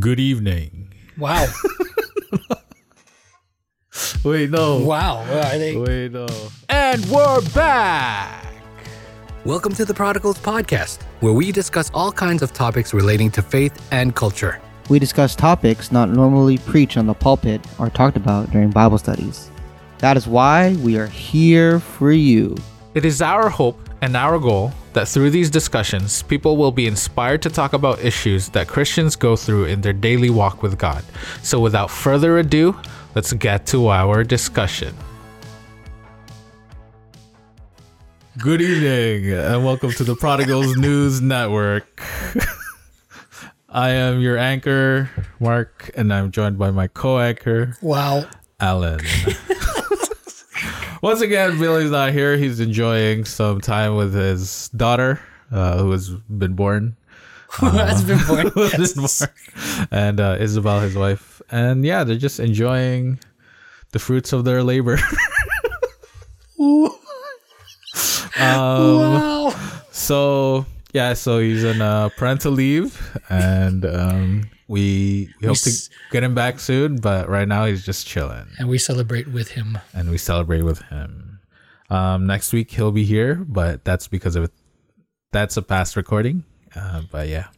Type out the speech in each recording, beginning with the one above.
Good evening. Wow. Wait, no. wow. Are they? Wait, no. And we're back. Welcome to the Prodigals Podcast, where we discuss all kinds of topics relating to faith and culture. We discuss topics not normally preached on the pulpit or talked about during Bible studies. That is why we are here for you. It is our hope and our goal that through these discussions, people will be inspired to talk about issues that Christians go through in their daily walk with God. So, without further ado, let's get to our discussion. Good evening, and welcome to the Prodigals News Network. I am your anchor, Mark, and I'm joined by my co anchor, Wow. Alan. Once again, Billy's not here. He's enjoying some time with his daughter, uh, who has been born. Who has been born? Who has been born. And uh, Isabel, his wife. And yeah, they're just enjoying the fruits of their labor. um, wow. so yeah, so he's on uh, parental leave, and um, we, we hope to get him back soon. But right now, he's just chilling. And we celebrate with him. and we celebrate with him. Um, next week he'll be here, but that's because of it that's a past recording. Uh, but yeah.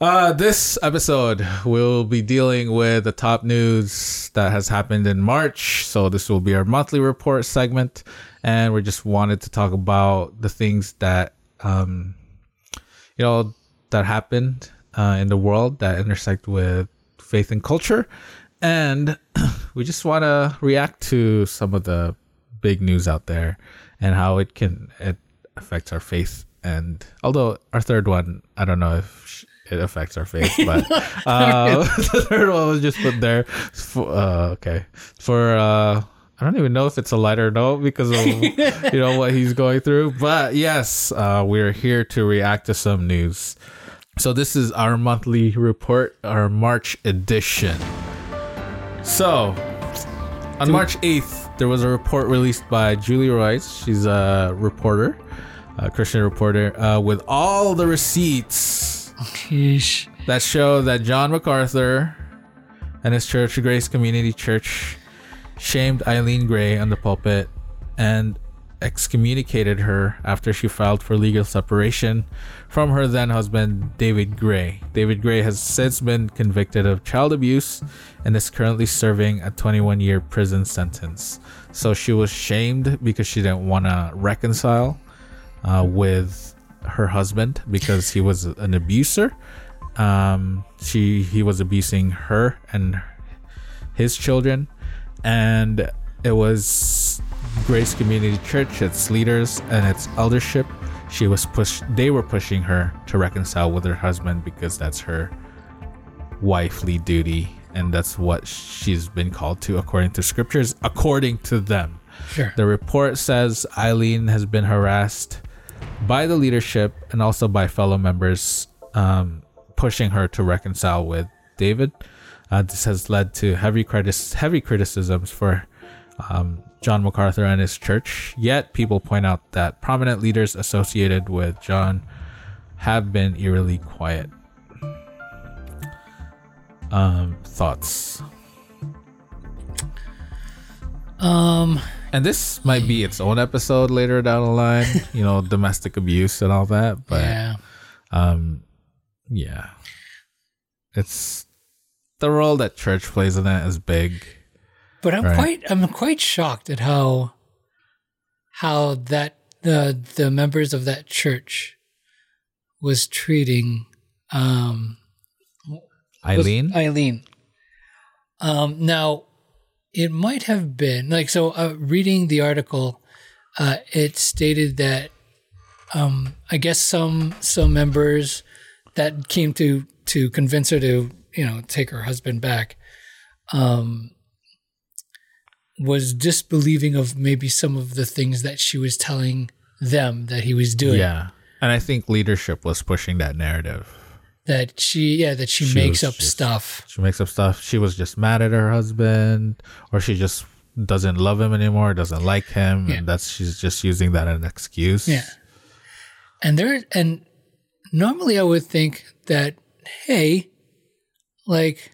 Uh, this episode we'll be dealing with the top news that has happened in March. So this will be our monthly report segment, and we just wanted to talk about the things that um, you know that happened uh, in the world that intersect with faith and culture, and we just want to react to some of the big news out there and how it can it affects our faith. And although our third one, I don't know if it affects our faith, but uh, the third one was just put there. For, uh, okay, for uh, I don't even know if it's a lighter note because of you know what he's going through. But yes, uh, we're here to react to some news. So this is our monthly report, our March edition. So, on March 8th, there was a report released by Julie Roys. She's a reporter, a Christian reporter, uh, with all the receipts Sheesh. that show that John MacArthur and his church, Grace Community Church, shamed Eileen Gray on the pulpit and excommunicated her after she filed for legal separation from her then husband, David Gray. David Gray has since been convicted of child abuse and is currently serving a 21 year prison sentence. So she was shamed because she didn't want to reconcile uh, with her husband because he was an abuser. Um, she he was abusing her and his children, and it was Grace Community Church, its leaders and its eldership. She was pushed. They were pushing her to reconcile with her husband because that's her wifely duty, and that's what she's been called to according to scriptures, according to them. Sure. The report says Eileen has been harassed by the leadership and also by fellow members, um, pushing her to reconcile with David. Uh, this has led to heavy critis- heavy criticisms for um, John MacArthur and his church. Yet, people point out that prominent leaders associated with John have been eerily quiet. Um, thoughts? Um. And this might be its own episode later down the line, you know, domestic abuse and all that. But yeah. um, yeah, it's the role that church plays in that is big. But I'm Right. quite I'm quite shocked at how how that the the members of that church was treating um was Eileen, Eileen. Um now it might have been like so uh, reading the article uh it stated that um I guess some some members that came to to convince her to you know take her husband back um was disbelieving of maybe some of the things that she was telling them that he was doing yeah, and I think leadership was pushing that narrative. that she yeah that she, She makes up just- stuff She makes up stuff. She was just mad at her husband, or she just doesn't love him anymore, doesn't like him, Yeah. and that's she's just using that as an excuse. Yeah. And there and normally I would think that hey, like,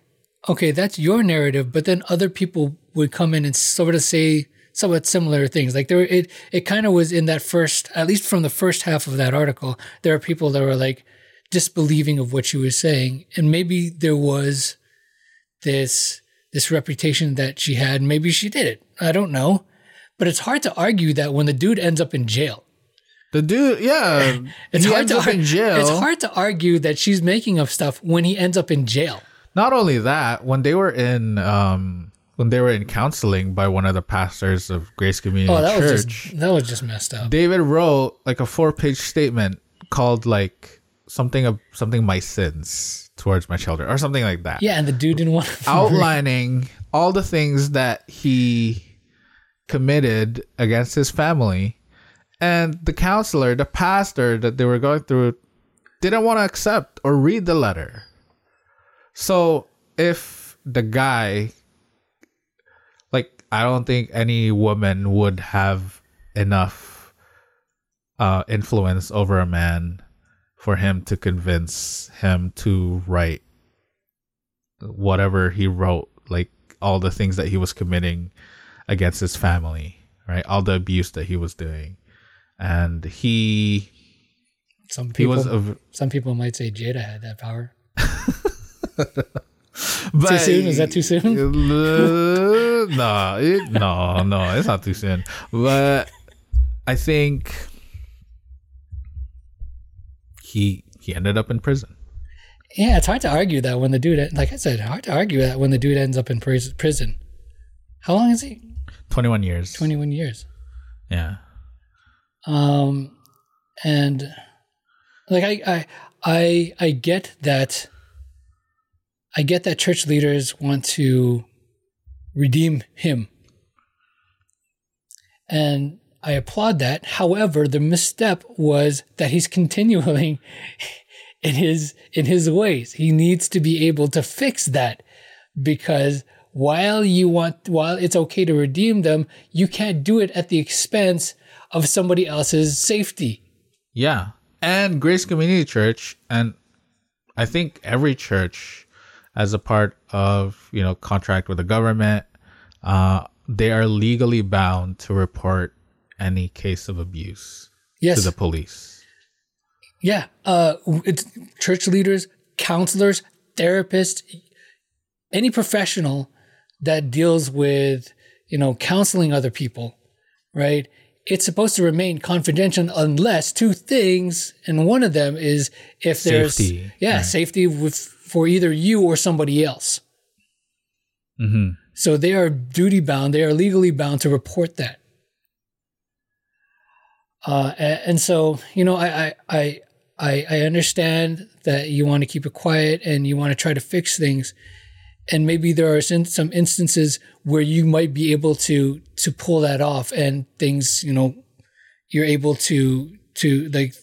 okay, that's your narrative, but then other people would come in and sort of say somewhat similar things. Like there, it it kind of was in that first, at least from the first half of that article, there are people that were like disbelieving of what she was saying, and maybe there was this this reputation that she had. Maybe she did it. I don't know, but it's hard to argue that when the dude ends up in jail. The dude, yeah, It's hard ends to up in jail. It's hard to argue that she's making up stuff when he ends up in jail. Not only that, when they were in um when they were in counseling by one of the pastors of Grace Community Oh, that was Church, just that was just messed up. David wrote like a four page statement called like something of something my sins towards my children or something like that. Yeah, and the dude didn't want to Outlining all the things that he committed against his family. And the counselor, the pastor that they were going through, didn't want to accept or read the letter. So if the guy, I don't think any woman would have enough uh, influence over a man for him to convince him to write whatever he wrote, like all the things that he was committing against his family, right? All the abuse that he was doing. And he Some he people, was a some people might say Jada had that power. but, Too soon? Is that too soon? No, it, no, no, it's not too soon. But I think he he ended up in prison. Yeah, it's hard to argue that when the dude, like I said, hard to argue that when the dude ends up in pris- prison. How long is he? Twenty one years. Twenty-one years. Yeah. Um, and like I, I, I, I get that. I get that church leaders want to redeem him, and I applaud that. However, the misstep was that he's continuing in his in his ways. He needs to be able to fix that because while you want while it's okay to redeem them, you can't do it at the expense of somebody else's safety. Yeah. And Grace Community Church and I think every church as a part of, you know, contract with the government, uh, they are legally bound to report any case of abuse Yes. to the police. yeah. Uh, it's church leaders, counselors, therapists, any professional that deals with, you know, counseling other people, right? It's supposed to remain confidential unless two things, and one of them is if there's Safety, yeah, right. safety with for either you or somebody else. hmm So they are duty bound, they are legally bound to report that. Uh, and, so, you know, I, I, I, I understand that you want to keep it quiet and you want to try to fix things. And maybe there are some some instances where you might be able to to pull that off and things, you know, you're able to to like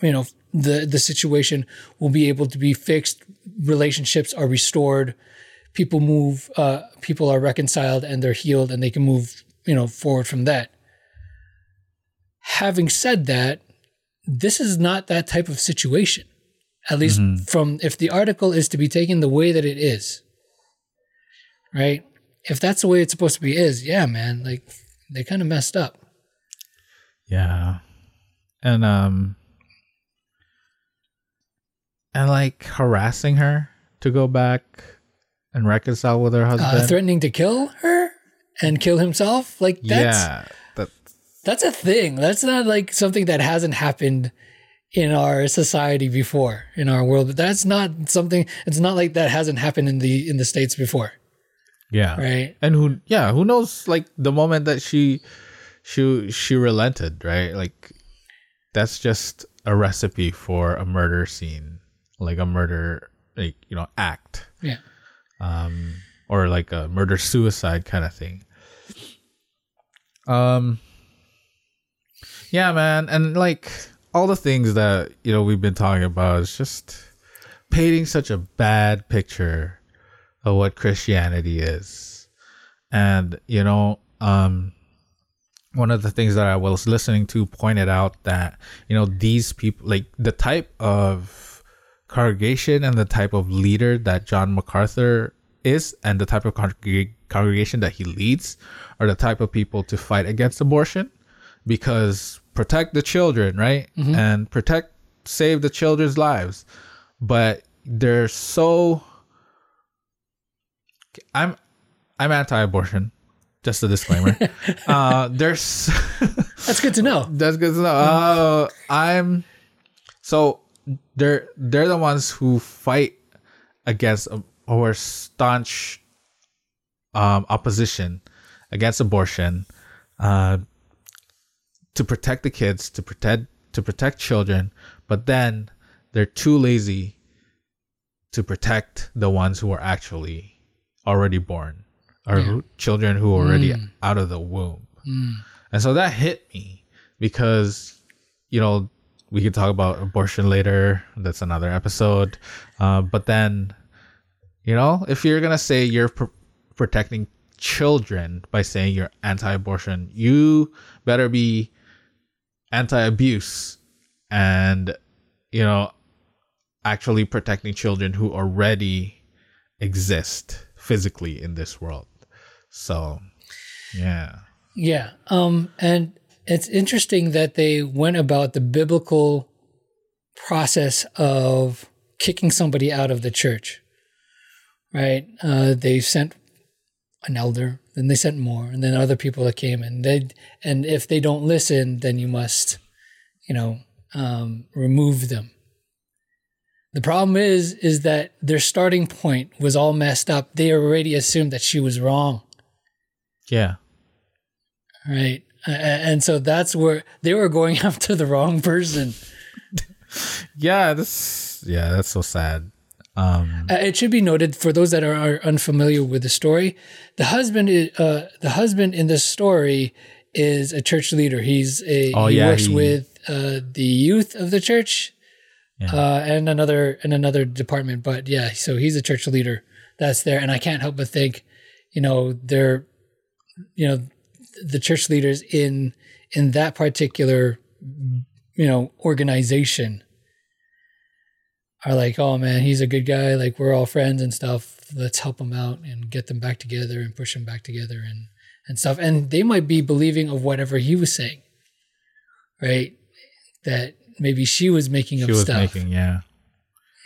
you know the the situation will be able to be fixed relationships are restored people move uh people are reconciled and they're healed and they can move you know forward from that. Having said that this is not that type of situation at least from if the article is to be taken the way that it is right? If that's the way it's supposed to be is yeah man like they kind of messed up. Yeah. And um and like harassing her to go back and reconcile with her husband. uh, threatening to kill her and kill himself like that's yeah. That that's a thing that's not like something that hasn't happened in our society before in our world but that's not something it's not like that hasn't happened in the in the states before yeah. right And who yeah, who knows like the moment that she she she relented, right? Like that's just a recipe for a murder scene, like a murder like, you know, act. yeah um, or like a murder suicide kind of thing. Um, yeah, man, and like all the things that you know we've been talking about is just painting such a bad picture of what Christianity is, and you know, um, one of the things that I was listening to pointed out that you know these people like the type of congregation and the type of leader that John MacArthur is and the type of congreg- congregation that he leads are the type of people to fight against abortion because protect the children, right? And protect save the children's lives. But they're so I'm I'm anti-abortion. Just a disclaimer. uh there's That's good to know. that's good to know. Uh, I'm so they're they're the ones who fight against or staunch um, opposition against abortion uh, to protect the kids, to protect to protect children, but then they're too lazy to protect the ones who are actually already born or Yeah. children who are already out of the womb. And so that hit me because, you know, we could talk about abortion later. That's another episode. Uh, but then, you know, if you're to say you're pr- protecting children by saying you're anti abortion, you better be anti abuse and, you know, actually protecting children who already exist physically in this world. So, yeah. Yeah. Um, and it's interesting that they went about the biblical process of kicking somebody out of the church. Right? Uh, they sent an elder, then they sent more, and then other people that came and they and if they don't listen, then you must, you know, um, remove them. The problem is, is that their starting point was all messed up. They already assumed that she was wrong. Yeah. Right. And so that's where they were going after the wrong person. Yeah, this yeah, that's so sad. Um Uh, It should be noted for those that are, are unfamiliar with the story, the husband is, uh, the husband in this story is a church leader. He's a Oh, he yeah, works he- with uh, the youth of the church Yeah. uh, and another and another department. But yeah, so he's a church leader that's there, and I can't help but think, you know, they're, you know, the church leaders in in that particular, you know, organization are like, oh man, he's a good guy. Like we're all friends and stuff. Let's help him out and get them back together and push them back together and and stuff. And they might be believing of whatever he was saying, right? That maybe she was making she up was stuff making, yeah.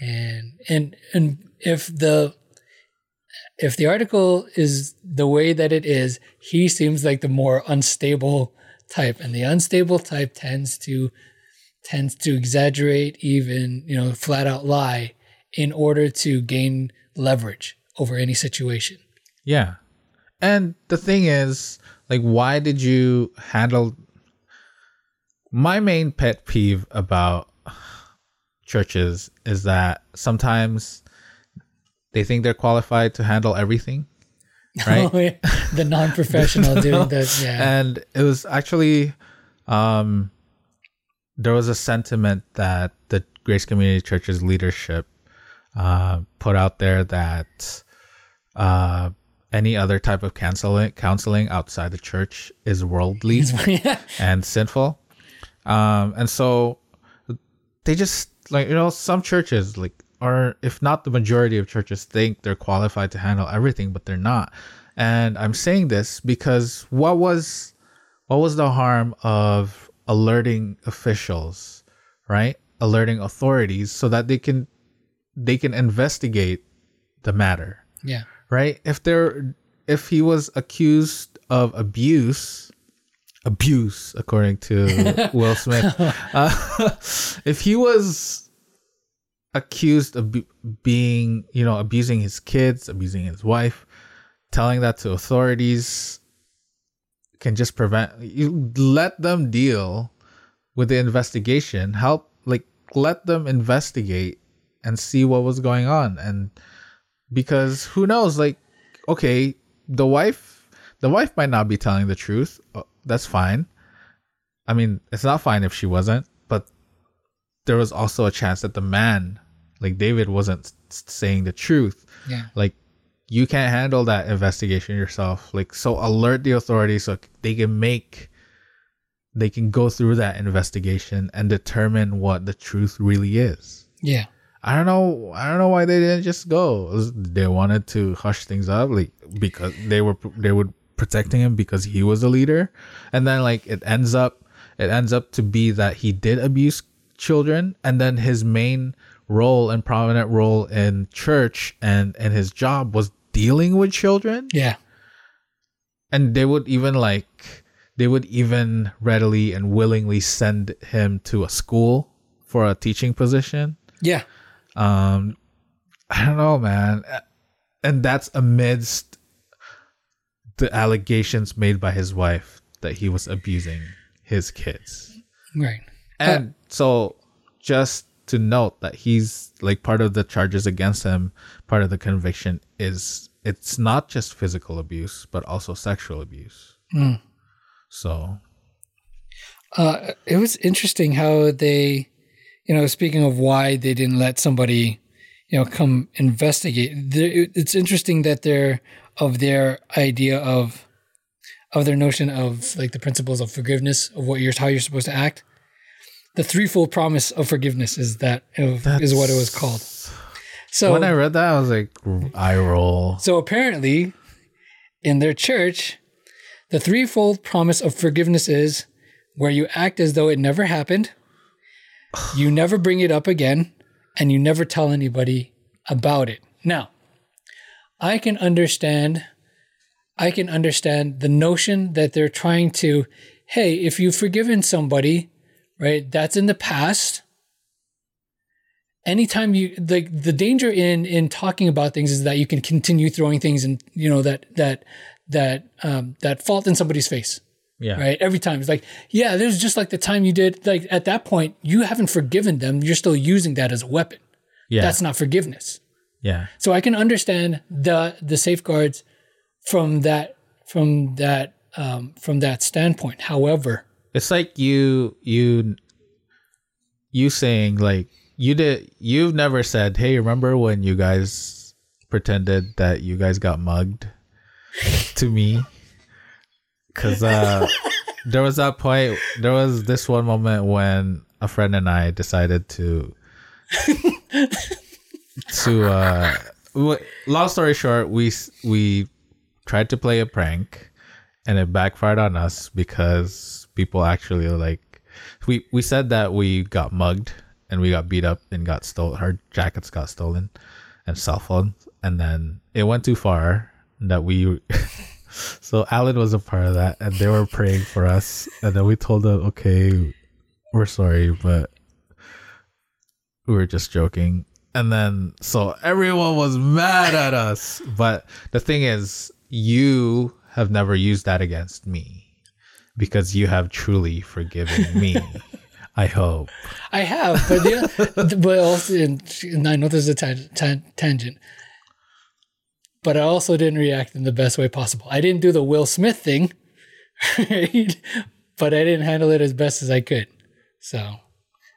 and and and if the if the article is the way that it is he seems like the more unstable type and the unstable type tends to tends to exaggerate even you know flat out lie in order to gain leverage over any situation Yeah. And the thing is, like, why did you handle my main pet peeve about churches is that sometimes they think they're qualified to handle everything. Right. Oh, yeah. the non-professional doing this yeah and it was actually um there was a sentiment that the grace community church's leadership uh put out there that uh any other type of counseling counseling outside the church is worldly and sinful um and so they just like you know some churches like or if not the majority of churches think they're qualified to handle everything but they're not. And i'm saying this because what was what was the harm of alerting officials right? Alerting authorities so that they can they can investigate the matter yeah. right? If there if he was accused of abuse abuse according to will smith uh, if he was accused of be- being you know abusing his kids abusing his wife telling that to authorities can just prevent you let them deal with the investigation help like let them investigate and see what was going on. And because who knows like okay the wife the wife might not be telling the truth Uh, that's fine. I mean it's not fine if she wasn't but there was also a chance that the man like david wasn't saying the truth. Yeah. Like you can't handle that investigation yourself. Like so alert the authorities so they can make they can go through that investigation and determine what the truth really is. Yeah. I don't know. I don't know why they didn't just go. They wanted to hush things up, like because they were they were protecting him because he was a leader, and then like it ends up it ends up to be that he did abuse children, and then his main role and prominent role in church and and his job was dealing with children, Yeah. and they would even like they would even readily and willingly send him to a school for a teaching position Yeah. um i don't know man and that's amidst the allegations made by his wife that he was abusing his kids Right. and so just to note that he's like part of the charges against him part of the conviction is it's not just physical abuse but also sexual abuse so Uh, it was interesting how they, you know, speaking of why they didn't let somebody, you know, come investigate. It's interesting that they're of their idea of, of their notion of like the principles of forgiveness of what you're how you're supposed to act. The threefold promise of forgiveness is that is what it was called. So when i read that i was like eye roll so apparently, in their church, the threefold promise of forgiveness is where you act as though it never happened, you never bring it up again, and you never tell anybody about it. Now, I can understand I can understand the notion that they're trying to, hey, if you've forgiven somebody, right, that's in the past. Anytime you like the danger in in talking about things is that you can continue throwing things and you know that that that um, that fault in somebody's face yeah. right? Every time. It's like yeah there's just like the time you did like at that point you haven't forgiven them. You're still using that as a weapon. Yeah. That's not forgiveness. Yeah. So i can understand the the safeguards from that from that um, from that standpoint. However it's like you you you saying like you did you've never said hey remember when you guys pretended that you guys got mugged to me? Because uh there was that point there was this one moment when a friend and i decided to to uh long story short we we tried to play a prank and it backfired on us because people actually like we we said that we got mugged and we got beat up and got stolen our jackets got stolen and cell phones. And then it went too far that we so alan was a part of that and they were praying for us. And then we told them okay we're sorry but we were just joking. And then so everyone was mad at us. But the thing is you have never used that against me because you have truly forgiven me i hope i have but the, but also and, and i know there's a tan- tan- tangent but i also didn't react in the best way possible i didn't do the will smith thing right but i didn't handle it as best as i could so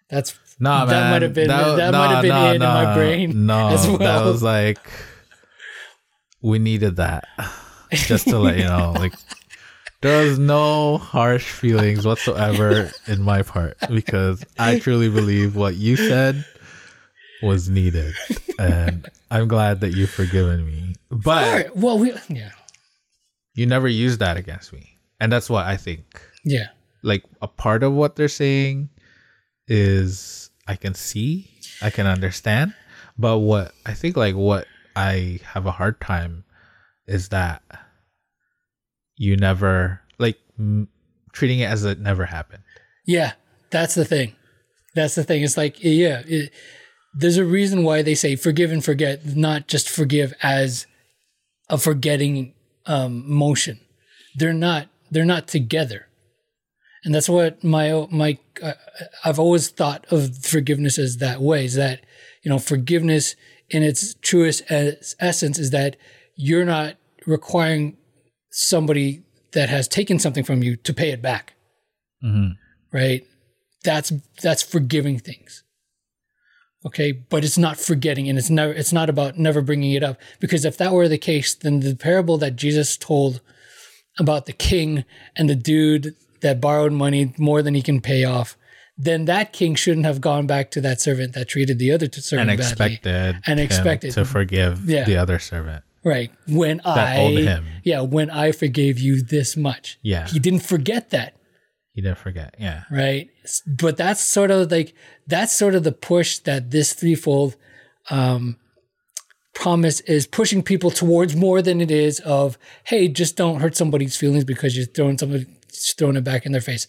that's Nah, that man. might have been that, That- might have been nah, in, my brain No, as well. that was like we needed that just to let you know. Like there was no harsh feelings whatsoever in my part because I truly believe what you said was needed, and I'm glad that you've forgiven me. But right. Well, we yeah you never used that against me, and that's what I think. yeah like a part of what they're saying is I can see, I can understand, but what I think like what I have a hard time is that you never like m- treating it as it never happened. yeah. That's the thing. That's the thing. It's like yeah. It, there's a reason why they say forgive and forget, not just forgive as a forgetting um, motion. They're not. They're not together. And that's what my my uh, I've always thought of forgiveness as that way. Is that you know forgiveness in its truest es- essence is that you're not requiring somebody that has taken something from you to pay it back, mm-hmm. right? That's that's forgiving things. Okay, but it's not forgetting, and it's never it's not about never bringing it up because if that were the case, then the parable that Jesus told about the king and the dude that borrowed money more than he can pay off, then that king shouldn't have gone back to that servant that treated the other servant and badly. expected And him expected- to forgive Yeah. the other servant. Right. When I owed him. Yeah, when I forgave you this much. Yeah. He didn't forget that. He didn't forget. Yeah. right but that's sort of like that's sort of the push that this threefold um promise is pushing people towards more than it is of hey just don't hurt somebody's feelings because you're throwing somebody throwing it back in their face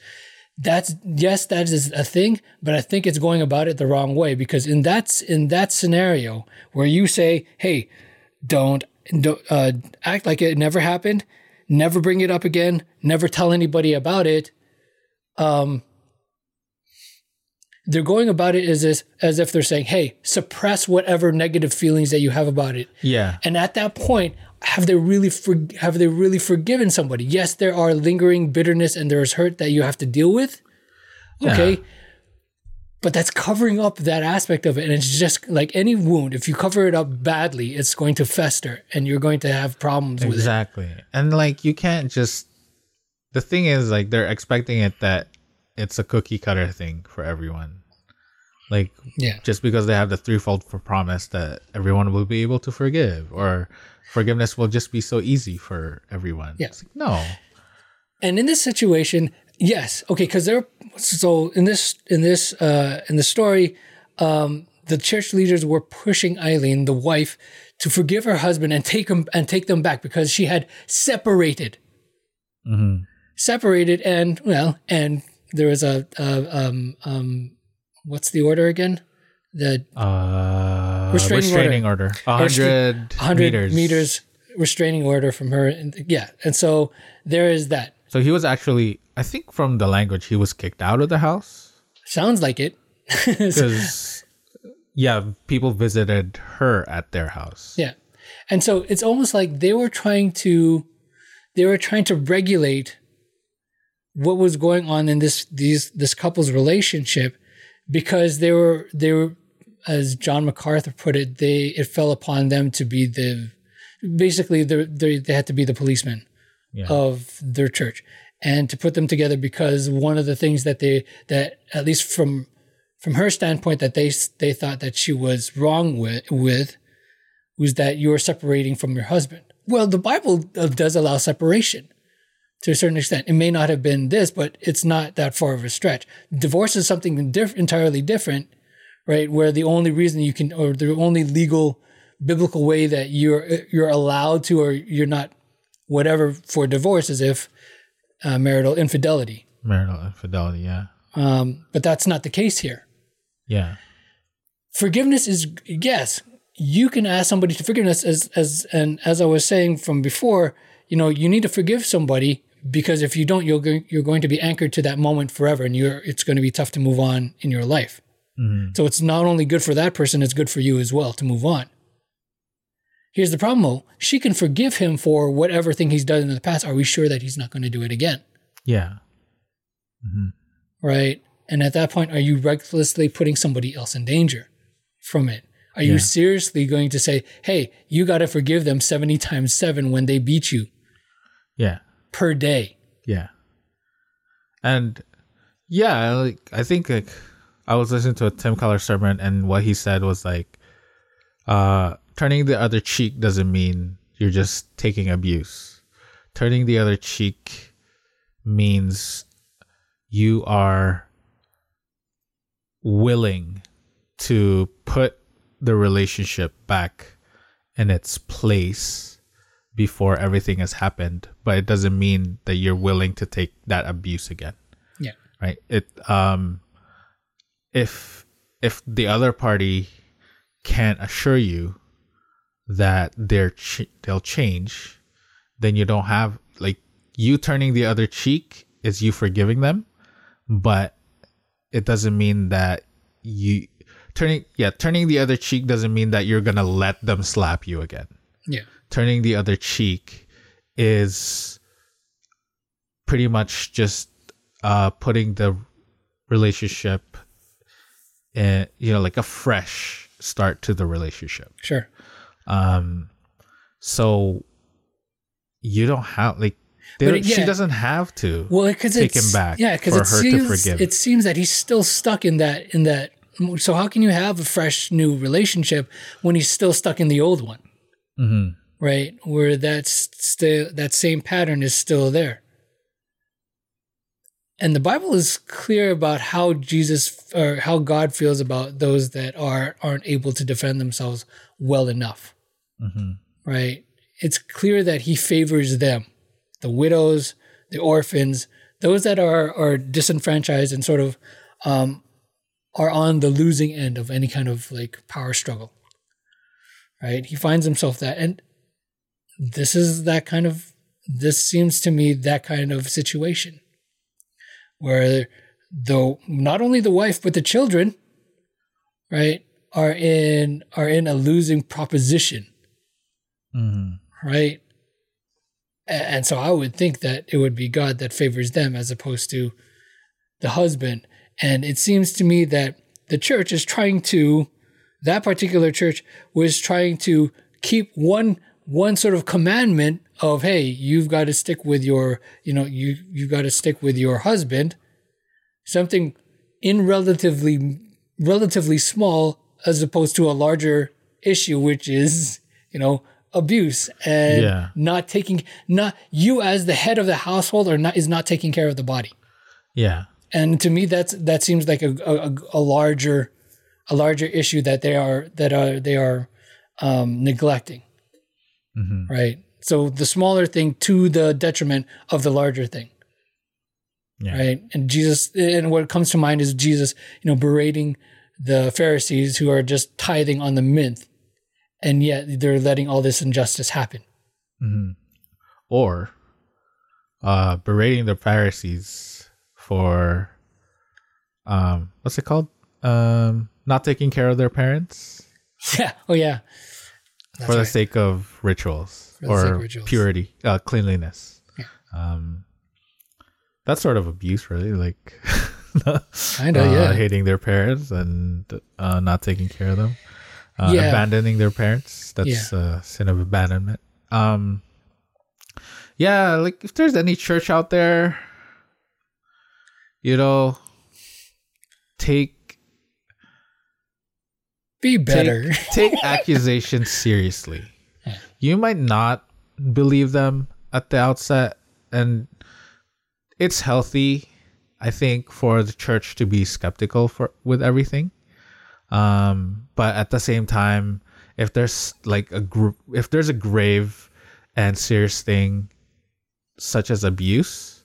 that's yes that is a thing but i think it's going about it the wrong way because in that in that scenario where you say hey don't uh, act like it never happened never bring it up again never tell anybody about it um, they're going about it as this, as if they're saying, "Hey, suppress whatever negative feelings that you have about it." Yeah. And at that point, have they really for, have they really forgiven somebody? Yes, there are lingering bitterness and there is hurt that you have to deal with. Yeah. But that's covering up that aspect of it. And it's just like any wound, if you cover it up badly, it's going to fester and you're going to have problems with it. Exactly. And like you can't just the thing is like they're expecting it that it's a cookie cutter thing for everyone. Like Yeah. just because they have the threefold for promise that everyone will be able to forgive or forgiveness will just be so easy for everyone. Yeah. It's like, no. And in this situation, yes, okay, because they're so in this in this uh, in the story, um, the church leaders were pushing Eileen, the wife, to forgive her husband and take him and take them back because she had separated, Mhm. separated, and well, and there was a, a um um, what's the order again? The Uh Restraining restraining, order. A hundred 100 meters. meters restraining order from her. And, yeah, and so there is that. So he was actually I think from the language he was kicked out of the house. Sounds like it. Because yeah, people visited her at their house. Yeah. And so it's almost like they were trying to they were trying to regulate what was going on in this these this couple's relationship because they were they were as John MacArthur put it, they it fell upon them to be the basically they they they had to be the policemen Yeah. of their church and to put them together because one of the things that they that at least from from her standpoint that they they thought that she was wrong with with was that you're separating from your husband. Well, the Bible uh, does allow separation to a certain extent. It may not have been this, but it's not that far of a stretch. Divorce is something diff- entirely different, right? Where the only reason you can, or the only legal biblical way that you're you're allowed to, or you're not, whatever for divorce is if uh, marital infidelity. Marital infidelity, yeah. Um, but that's not the case here. Yeah. forgiveness is yes you can ask somebody to forgiveness as as and as i was saying from before you know you need to forgive somebody because if you don't you're going, you're going to be anchored to that moment forever and you're it's going to be tough to move on in your life so it's not only good for that person it's good for you as well to move on here's the problem though she can forgive him for whatever thing he's done in the past are we sure that he's not going to do it again Yeah. right? And at that point, are you recklessly putting somebody else in danger from it? Are you seriously going to say, hey, you got to forgive them 70 times seven when they beat you Yeah. per day? Yeah. And yeah, like I think like I was listening to a Tim Keller sermon and what he said was like uh turning the other cheek doesn't mean you're just taking abuse. Turning the other cheek means you are willing to put the relationship back in its place before everything has happened but it doesn't mean that you're willing to take that abuse again Yeah. right it um if if the other party can't assure you that they're ch- they'll change then you don't have like you turning the other cheek is you forgiving them but it doesn't mean that you turning yeah turning the other cheek doesn't mean that you're gonna let them slap you again Yeah. turning the other cheek is pretty much just uh putting the relationship in you know like a fresh start to the relationship Sure. Um so you don't have like But don't- she doesn't have to Well, because take him back yeah, because it seems it seems that he's still stuck in that in that. So how can you have a fresh new relationship when he's still stuck in the old one? Mhm. Right, where that's still that same pattern is still there. And the Bible is clear about how Jesus or how God feels about those that are aren't able to defend themselves well enough. Mhm. Right? It's clear that he favors them, the widows, the orphans, those that are are disenfranchised and sort of um, are on the losing end of any kind of like power struggle. Right? He finds himself that, and this is that kind of. This seems to me that kind of situation where though not only the wife but the children right are in are in a losing proposition Mhm. right? And so i would think that it would be god that favors them as opposed to the husband. And it seems to me that the church is trying to that particular church was trying to keep one one sort of commandment of hey you've got to stick with your you know you you've got to stick with your husband. Something in relatively relatively small as opposed to a larger issue which is you know abuse and Yeah. not taking not you as the head of the household or not is not taking care of the body Yeah. and to me that's that seems like a, a, a larger a larger issue that they are that are they are um, neglecting Mhm. right so the smaller thing to the detriment of the larger thing Yeah. right and jesus and what comes to mind is jesus you know berating the pharisees who are just tithing on the mint and yet they're letting all this injustice happen Mhm. Or uh berating the Pharisees for um what's it called? Um not taking care of their parents yeah oh yeah for the right. sake of rituals For the sake or of rituals. purity, uh cleanliness. Um that's sort of abuse really like Kinda, uh, yeah. hating their parents and uh, not taking care of them. Uh, Yeah. abandoning their parents. That's a sin of abandonment. Um yeah, like if there's any church out there, you know, take be better take, take accusations seriously. You might not believe them at the outset, and it's healthy, I think, for the church to be skeptical for with everything. Um, but at the same time, if there's like a group, if there's a grave and serious thing, such as abuse,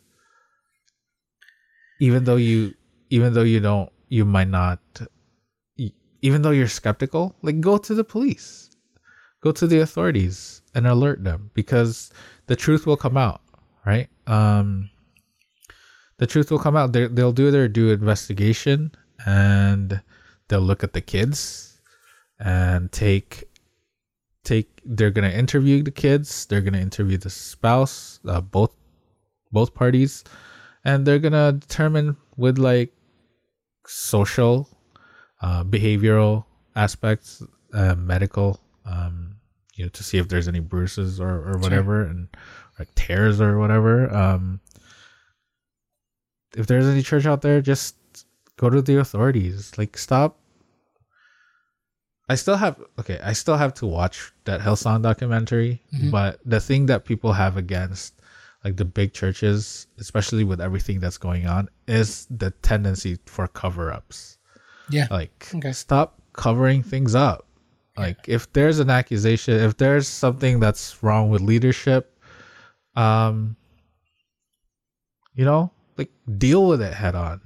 even though you, even though you don't, you might not even though you're skeptical, like go to the police, go to the authorities and alert them because the truth will come out, right? Um, the truth will come out. They they'll do their due investigation and they'll look at the kids and take take. They're gonna interview the kids. They're gonna interview the spouse, uh, both both parties, and they're gonna determine with like social uh, behavioral aspects, uh, medical, um, you know, to see if there's any bruises or, or whatever, and like tears or whatever. Um, if there's any church out there, just go to the authorities. Like, stop. I still have okay. I still have to watch that Hillsong documentary, but the thing that people have against like the big churches, especially with everything that's going on, is the tendency for cover-ups yeah like Okay. stop covering things up like if there's an accusation if there's something that's wrong with leadership um you know like deal with it head on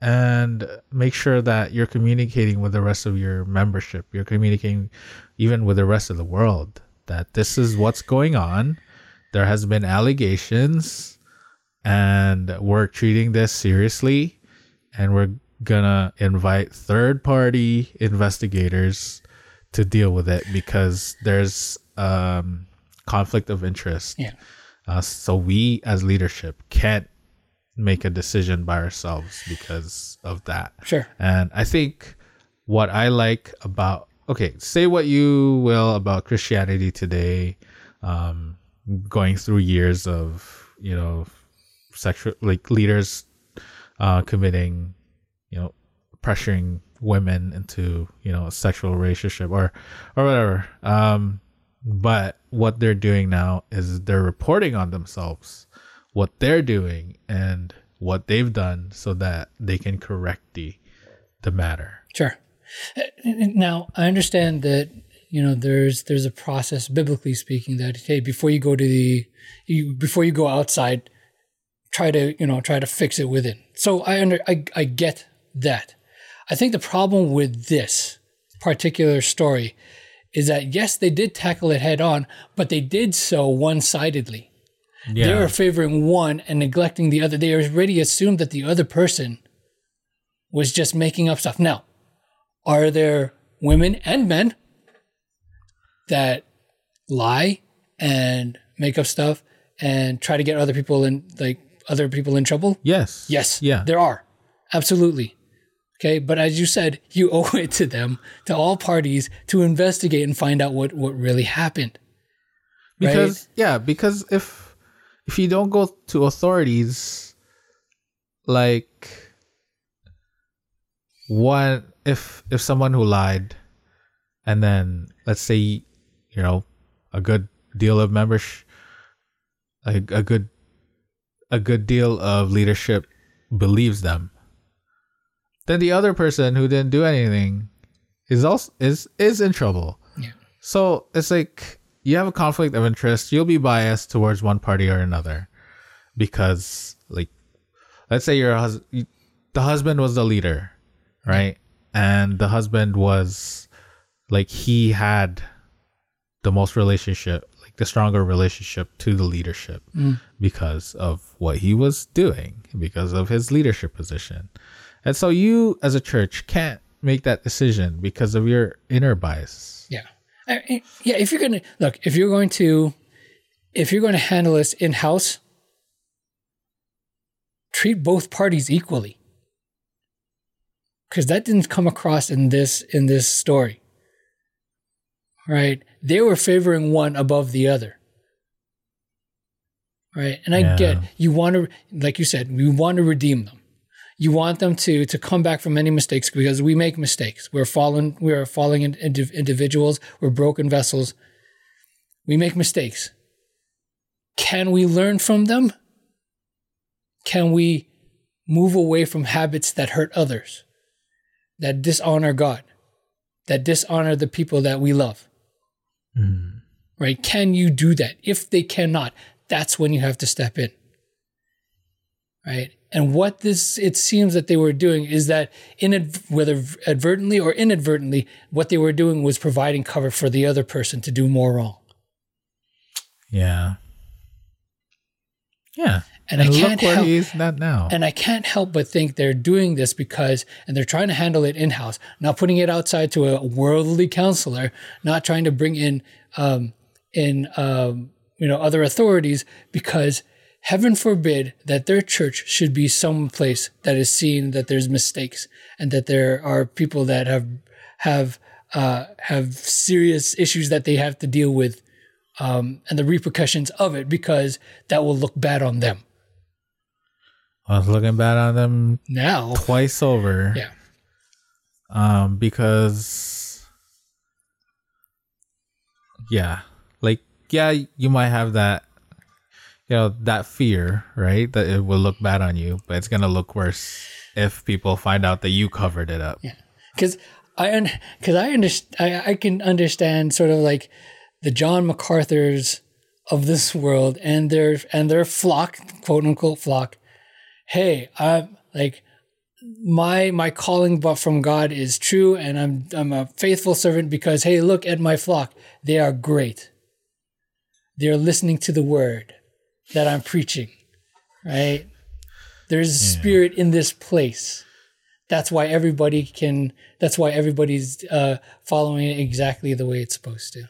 and make sure that you're communicating with the rest of your membership. You're communicating even with the rest of the world that this is what's going on. There has been allegations and we're treating this seriously and we're gonna invite third party investigators to deal with it because there's um conflict of interest. Yeah. uh, so we as leadership can't make a decision by ourselves because of that Sure. and i think what i like about okay say what you will about christianity today um going through years of you know sexual like leaders uh committing you know pressuring women into you know a sexual relationship or or whatever um but what they're doing now is they're reporting on themselves what they're doing and what they've done so that they can correct the the matter Sure. Now I understand that you know there's there's a process biblically speaking that hey before you go to the you before you go outside try to you know try to fix it within. So I under I, I get that. I think the problem with this particular story is that yes they did tackle it head on but they did so one-sidedly. Yeah They are favoring one and neglecting the other. They already assumed that the other person was just making up stuff. Now, are there women and men that lie and make up stuff and try to get other people in like other people in trouble? yes Yes. yeah There are. Absolutely. Okay. But as you said, you owe it to them, to all parties, to investigate and find out what, what really happened. because yeah because if if you don't go to authorities like one if if someone who lied and then let's say you know a good deal of membership a, a good a good deal of leadership believes them then the other person who didn't do anything is also is is in trouble Yeah. so it's like you have a conflict of interest. You'll be biased towards one party or another because, like, let's say your hus- the husband was the leader, right? And the husband was like he had the most relationship, like the stronger relationship to the leadership mm. because of what he was doing, because of his leadership position. And so you as a church can't make that decision because of your inner bias. Yeah. I- yeah. If you're going to look, if you're going to, if you're going to handle this in house, treat both parties equally. Because that didn't come across in this in this story. Right? They were favoring one above the other. Right? And I Yeah. get you want to like you said, we want to redeem them. You want them to to come back from any mistakes because we make mistakes. We're fallen. We are falling in, indi- individuals. We're broken vessels. We make mistakes. Can we learn from them? Can we move away from habits that hurt others, that dishonor God, that dishonor the people that we love? Hmm. Right? Can you do that? If they cannot, that's when you have to step in right? And what this it seems that they were doing is that in whether advertently or inadvertently, what they were doing was providing cover for the other person to do more wrong. Yeah. Yeah. And I can't look where help- he is not now. And I can't help but think they're doing this because, and they're trying to handle it in house, not putting it outside to a worldly counselor, not trying to bring in, um, in, um, you know, other authorities because heaven forbid that their church should be some place that is seen that there's mistakes and that there are people that have, have, uh, have serious issues that they have to deal with, um, and the repercussions of it because that will look bad on them. I was looking bad on them Now, twice over. yeah. Um, because yeah, like yeah, you might have that, you know, that fear, right? That it will look bad on you, but it's gonna look worse if people find out that you covered it up. Yeah, because I because I understand I, I can understand sort of like the John MacArthur's of this world and their and their flock, quote unquote flock. Hey, I'm like my my calling but from God is true and I'm I'm a faithful servant because hey, look at my flock. They are great. They're listening to the word that I'm preaching. Right? There's a spirit in this place that's why everybody can that's why everybody's uh, following it exactly the way it's supposed to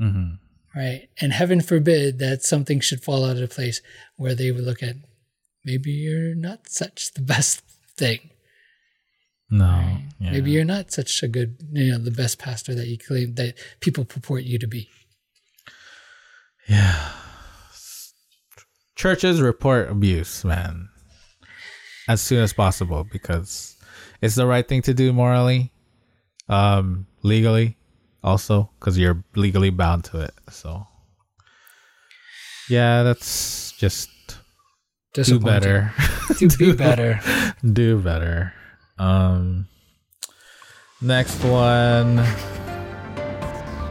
Mm-hmm. right and heaven forbid that something should fall out of place where they would look at maybe you're not such the best thing No, yeah. maybe you're not such a good you know the best pastor that you claim that people purport you to be churches report abuse, man, as soon as possible because it's the right thing to do morally, um, legally, also because you're legally bound to it. So, yeah, that's just do better. do, be better. do better. Um, next one.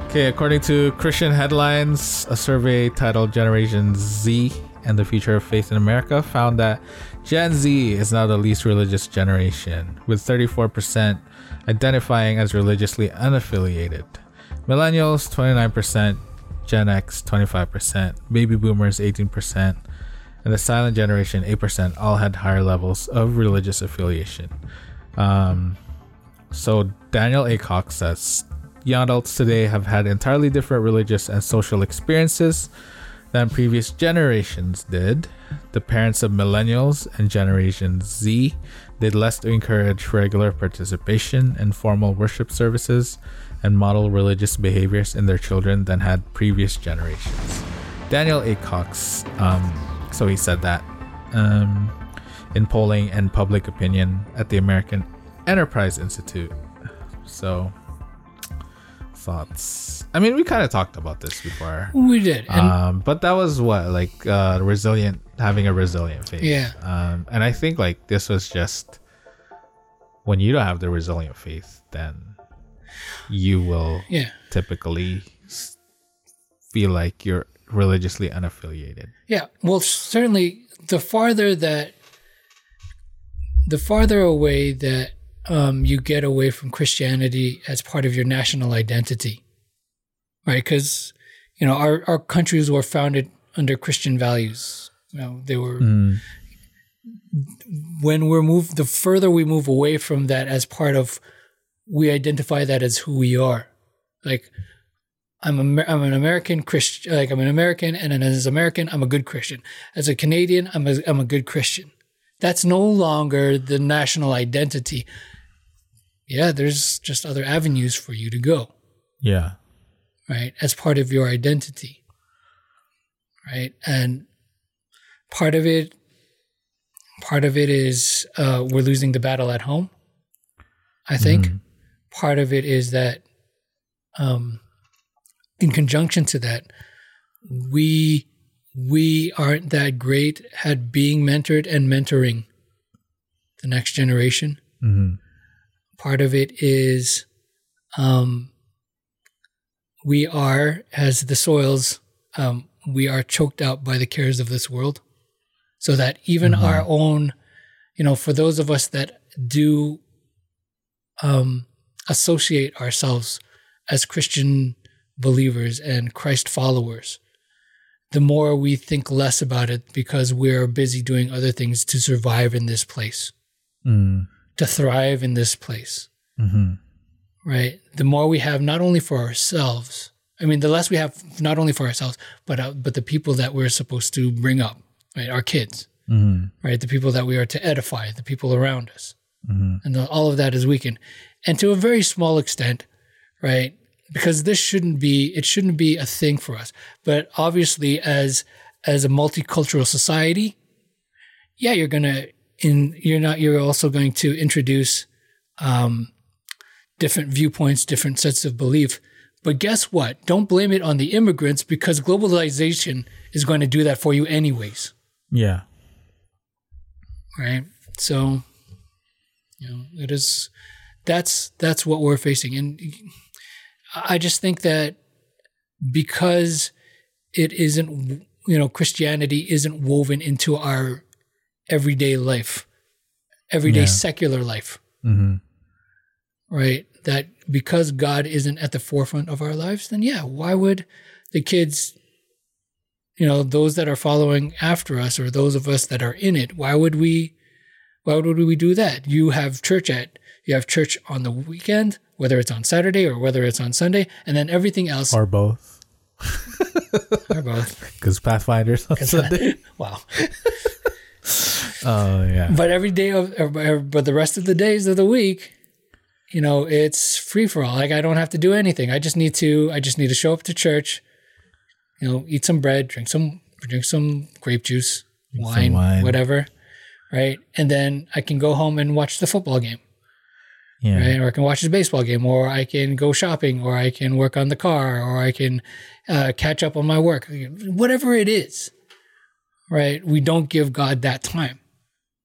Okay, according to Christian Headlines, a survey titled Generation Z and the Future of Faith in America found that Gen Z is now the least religious generation, with 34% identifying as religiously unaffiliated. Millennials, 29%, Gen X, 25%, Baby Boomers, 18%, and the silent generation 8% all had higher levels of religious affiliation. Um, so daniel a says young adults today have had entirely different religious and social experiences than previous generations did. The parents of millennials and generation z did less to encourage regular participation in formal worship services and model religious behaviors in their children than had previous generations. Daniel a. Cox um, so he said that um, in polling and public opinion at the American Enterprise Institute. So, thoughts? I mean, we kind of talked about this before. We did. Um, but that was what like uh, resilient, having a resilient faith. Yeah. Um, and I think like this was just when you don't have the resilient faith, then you will yeah. typically feel like you're religiously unaffiliated. Yeah. Well, certainly the farther that the farther away that um, you get away from Christianity as part of your national identity, right? Because you know our our countries were founded under Christian values. You know, they were when we're moved the further we move away from that as part of we identify that as who we are. Like i'm a, i'm an american christian like i'm an american and as american i'm a good christian. As a canadian i'm a, I'm a good christian. That's no longer the national identity yeah there's just other avenues for you to go. Yeah. right? As part of your identity. Right? And part of it part of it is uh, we're losing the battle at home i think. Part of it is that um, in conjunction to that we we aren't that great at being mentored and mentoring the next generation. Hmm part of it is um, we are as the soils um, we are choked out by the cares of this world. So that even our own you know for those of us that do um, associate ourselves as christian believers and christ followers the more we think less about it because we're busy doing other things to survive in this place. Mm. To thrive in this place hmm right? The more we have, not only for ourselves, I mean, the less we have, not only for ourselves, but uh, but the people that we're supposed to bring up, right? Our kids, hmm right? The people that we are to edify, the people around us, hmm and the, all of that is weakened, and to a very small extent, right? Because this shouldn't be, it shouldn't be a thing for us. But obviously, as as a multicultural society, yeah, you're gonna in you're not you're also going to introduce um, different viewpoints, different sets of belief. But guess what? Don't blame it on the immigrants because globalization is going to do that for you anyways, Yeah. right? So, you know, it is that's that's what we're facing, and I just think that because it isn't, you know, Christianity isn't woven into our everyday life, everyday Yeah. secular life. hmm right? That because God isn't at the forefront of our lives, then yeah, why would the kids, you know, those that are following after us or those of us that are in it, why would we, why would we do that? You have church at, you have church on the weekend, whether it's on Saturday or whether it's on Sunday, and then everything else Or both. are both. Because Pathfinders on Sunday. wow. Oh yeah. But every day of, but the rest of the days of the week, you know, it's free for all. Like I don't have to do anything. I just need to, I just need to show up to church, you know, eat some bread, drink some, drink some grape juice, wine, wine. whatever, right? And then I can go home and watch the football game, Yeah. right? Or I can watch the baseball game, or I can go shopping, or I can work on the car, or I can uh, catch up on my work, whatever it is, right? We don't give God that time,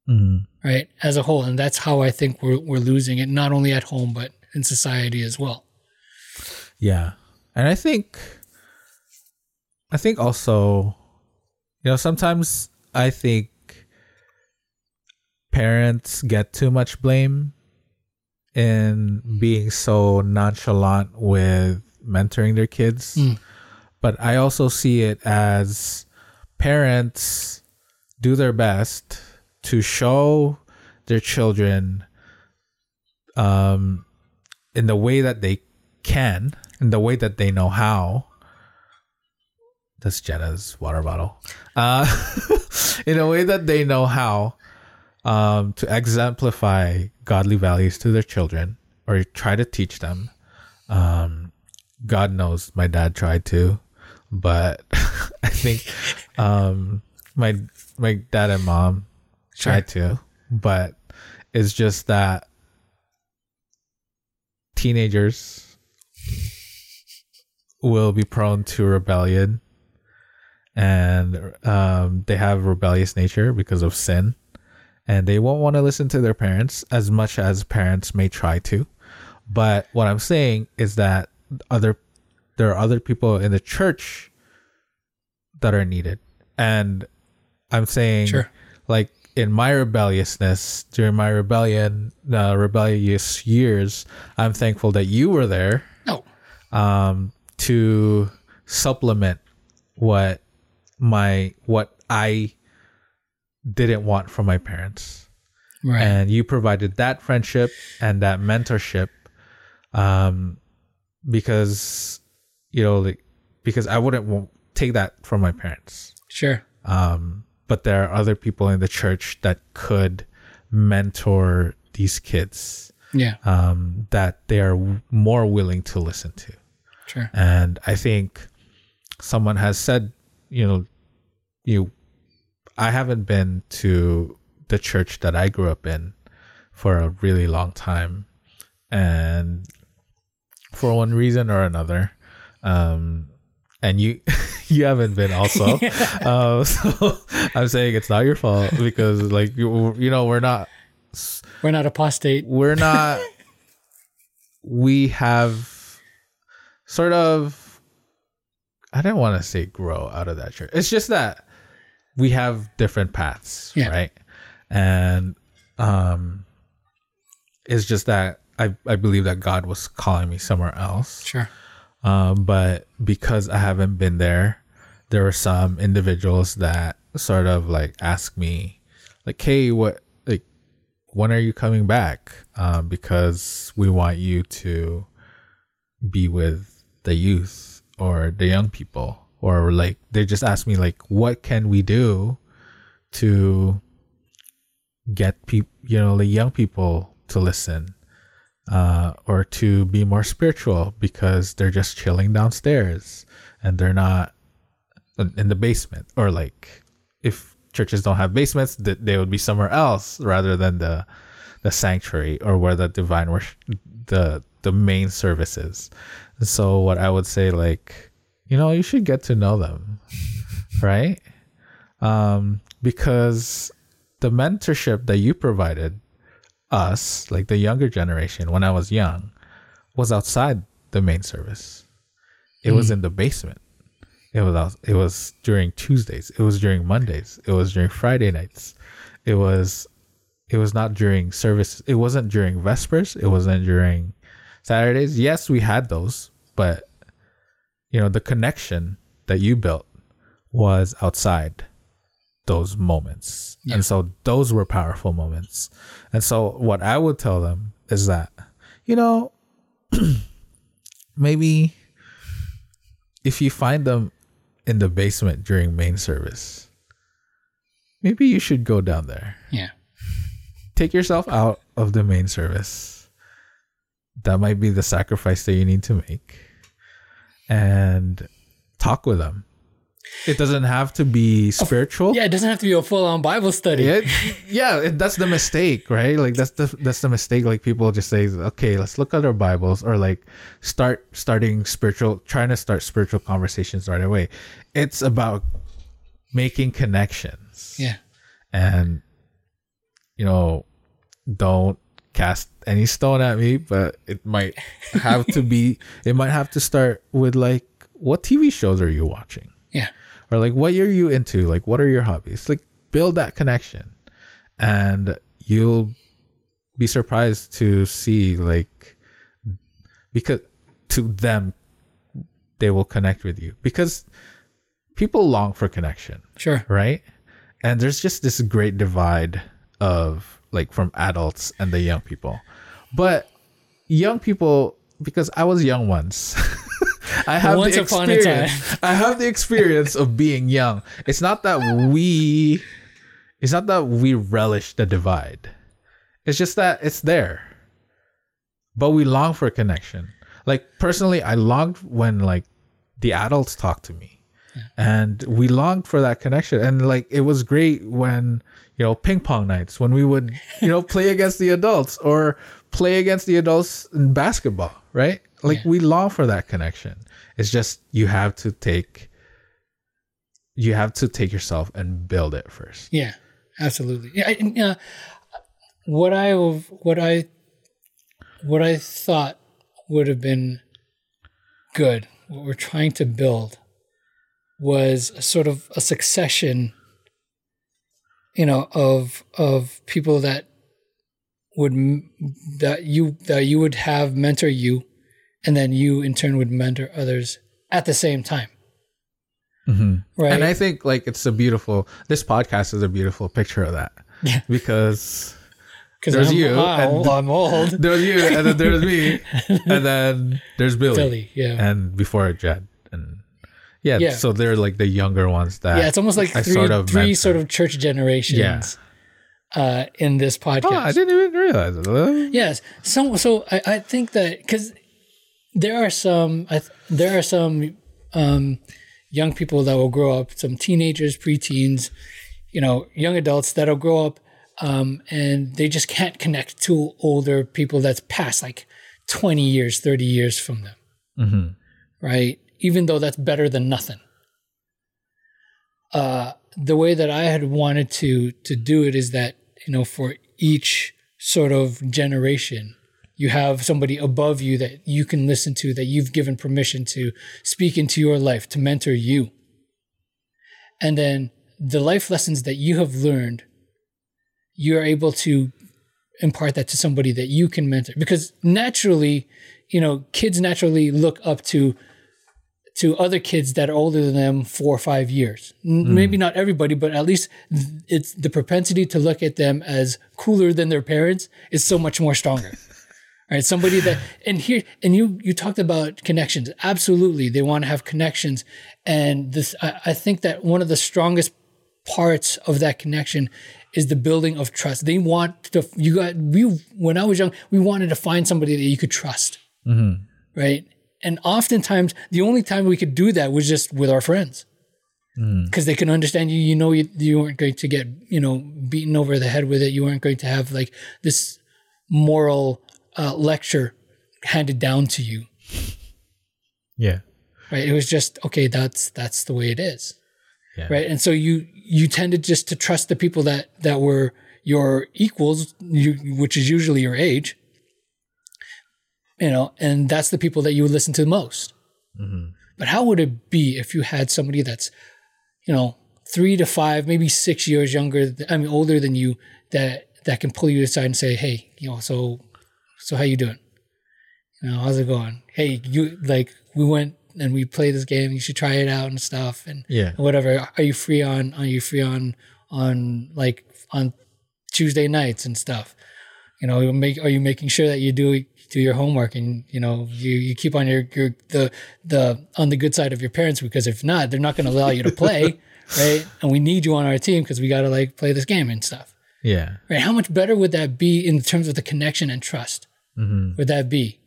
Mhm. right? As a whole, and that's how I think we're we're losing it, not only at home but in society as well. Yeah. And I think I think also you know sometimes I think parents get too much blame in being so nonchalant with mentoring their kids. Mm. But I also see it as parents do their best to show their children um in the way that they can, in the way that they know how. That's Jenna's water bottle. Uh, in a way that they know how um, to exemplify godly values to their children or try to teach them. Um, God knows my dad tried to, but I think um, my my dad and mom tried to, but it's just that teenagers will be prone to rebellion and um, they have a rebellious nature because of sin and they won't want to listen to their parents as much as parents may try to. But what i'm saying is that other there are other people in the church that are needed and i'm saying Sure. like in my rebelliousness during my rebellion uh, rebellious years i'm thankful that you were there No, um, to supplement what my what I didn't want from my parents, right? and you provided that friendship and that mentorship, um, because you know, like, because I wouldn't take that from my parents. Sure. Um, but there are other people in the church that could mentor these kids Yeah, um, that they are w- more willing to listen to. sure. And I think someone has said, you know, you, I haven't been to the church that I grew up in for a really long time. And for one reason or another, um, and you, you haven't been also. uh, so I'm saying it's not your fault because like, you, you know, we're not, We're not apostate. we're not we have sort of i don't want to say grow out of that church it's just that we have different paths Yeah. right and um it's just that i i believe that god was calling me somewhere else Sure. Um, but because I haven't been there, there were some individuals that sort of like ask me, like, "Hey, what, like, when are you coming back? Um, because we want you to be with the youth or the young people, or like they just ask me, like, what can we do to get people, you know, the young people to listen." Uh, or to be more spiritual because they're just chilling downstairs and they're not in the basement. Or like if churches don't have basements that they would be somewhere else rather than the the sanctuary or where the divine worship the the main services so what i would say like you know you should get to know them right? Um because the mentorship that you provided us, like the younger generation, when I was young, was outside the main service. It was hmm. in the basement. It was out, it was during Tuesdays. It was during Mondays. It was during Friday nights. It was it was not during service. It wasn't during Vespers. It wasn't during Saturdays. Yes, we had those, but you know, the connection that you built was outside those moments. And so those were powerful moments. And so what I would tell them is that, you know, maybe if you find them in the basement during main service, maybe you should go down there. Yeah. Take yourself out of the main service. That might be the sacrifice that you need to make. And talk with them It doesn't have to be spiritual. Yeah, it doesn't have to be a full on Bible study. Yeah, yeah, it- that's the mistake, right? Like that's the that's the mistake. Like people just say, okay, let's look at our Bibles, or like start starting spiritual, trying to start spiritual conversations right away. It's about making connections, Yeah. and you know, don't cast any stone at me, but it might have to be. It might have to start with like, what TV shows are you watching? Yeah. or like what are you into? Like what are your hobbies? Like build that connection. And you'll be surprised to see like because to them they will connect with you. Because people long for connection Sure. right? And there's just this great divide of like from adults and the young people. But young people because i was young once. I have Once the upon a experience. I have the experience of being young. It's not that we it's not that we relish the divide. It's just that it's there. But we long for connection. Like personally i longed when like the adults talked to me. And we longed for that connection. And like it was great when you know ping pong nights when we would you know play against the adults or play against the adults in basketball right? Like we long for that connection. It's just you have to take you have to take yourself and build it first. Yeah, absolutely. Yeah, I, uh, what I what I what I thought would have been good, what we're trying to build, was a sort of a succession, you know, of of people that would that you that you would have mentor you, and then you in turn would mentor others at the same time. Mm-hmm. Right. and i think like it's a beautiful this podcast is a beautiful picture of that Yeah. because Because there's I'm, you, wow, and- I'm old. there's you and then there's me and then there's billy, Billy, yeah. and before jed and yeah, Yeah. so they're like the younger ones that Yeah, it's almost like I three sort of three mentor. sort of church generations uh, in this podcast. oh i didn't even realize it Yes. So so I, I think that because there are some I, th- there are some um, young people that will grow up, some teenagers, preteens, you know, young adults that'll grow up um, and they just can't connect to older people that's past like twenty years, thirty years from them, right? Even though that's better than nothing. Uh, the way that I had wanted to to do it is that you know for each sort of generation you have somebody above you that you can listen to that you've given permission to speak into your life to mentor you. And then the life lessons that you have learned you're able to impart that to somebody that you can mentor. Because naturally you know kids naturally look up to to other kids that are older than them four or five years. N- hmm. Maybe not everybody, but at least it's the propensity to look at them as cooler than their parents is so much more stronger. Right, somebody that and here and you you talked about connections. Absolutely, they want to have connections, and this I, I think that one of the strongest parts of that connection is the building of trust. They want to you got we when I was young, we wanted to find somebody that you could trust, mm-hmm. right? And oftentimes, the only time we could do that was just with our friends, because they can understand you. You know, you, you weren't going to get you know beaten over the head with it. You weren't going to have like this moral uh, lecture handed down to you, yeah right? It was just okay. That's that's the way it is, Yeah. right? And so you you tended just to trust the people that that were your equals, you, which is usually your age, you know, and that's the people that you would listen to the most. Mm-hmm. But how would it be if you had somebody that's, you know, three to five, maybe six years younger, I mean, older than you, that that can pull you aside and say, "Hey, you know, so, so how you doing? You know, how's it going? Hey, you like we went and we played this game. You should try it out and stuff, and Yeah. whatever. Are you free on? Are you free on on like on Tuesday nights and stuff? You know, make are you making sure that you do do your homework and you know you, you keep on your, your the the on the good side of your parents because if not, they're not going to allow you to play, right? And we need you on our team because we got to like play this game and stuff, yeah right? How much better would that be in terms of the connection and trust? Mm-hmm. Would that be?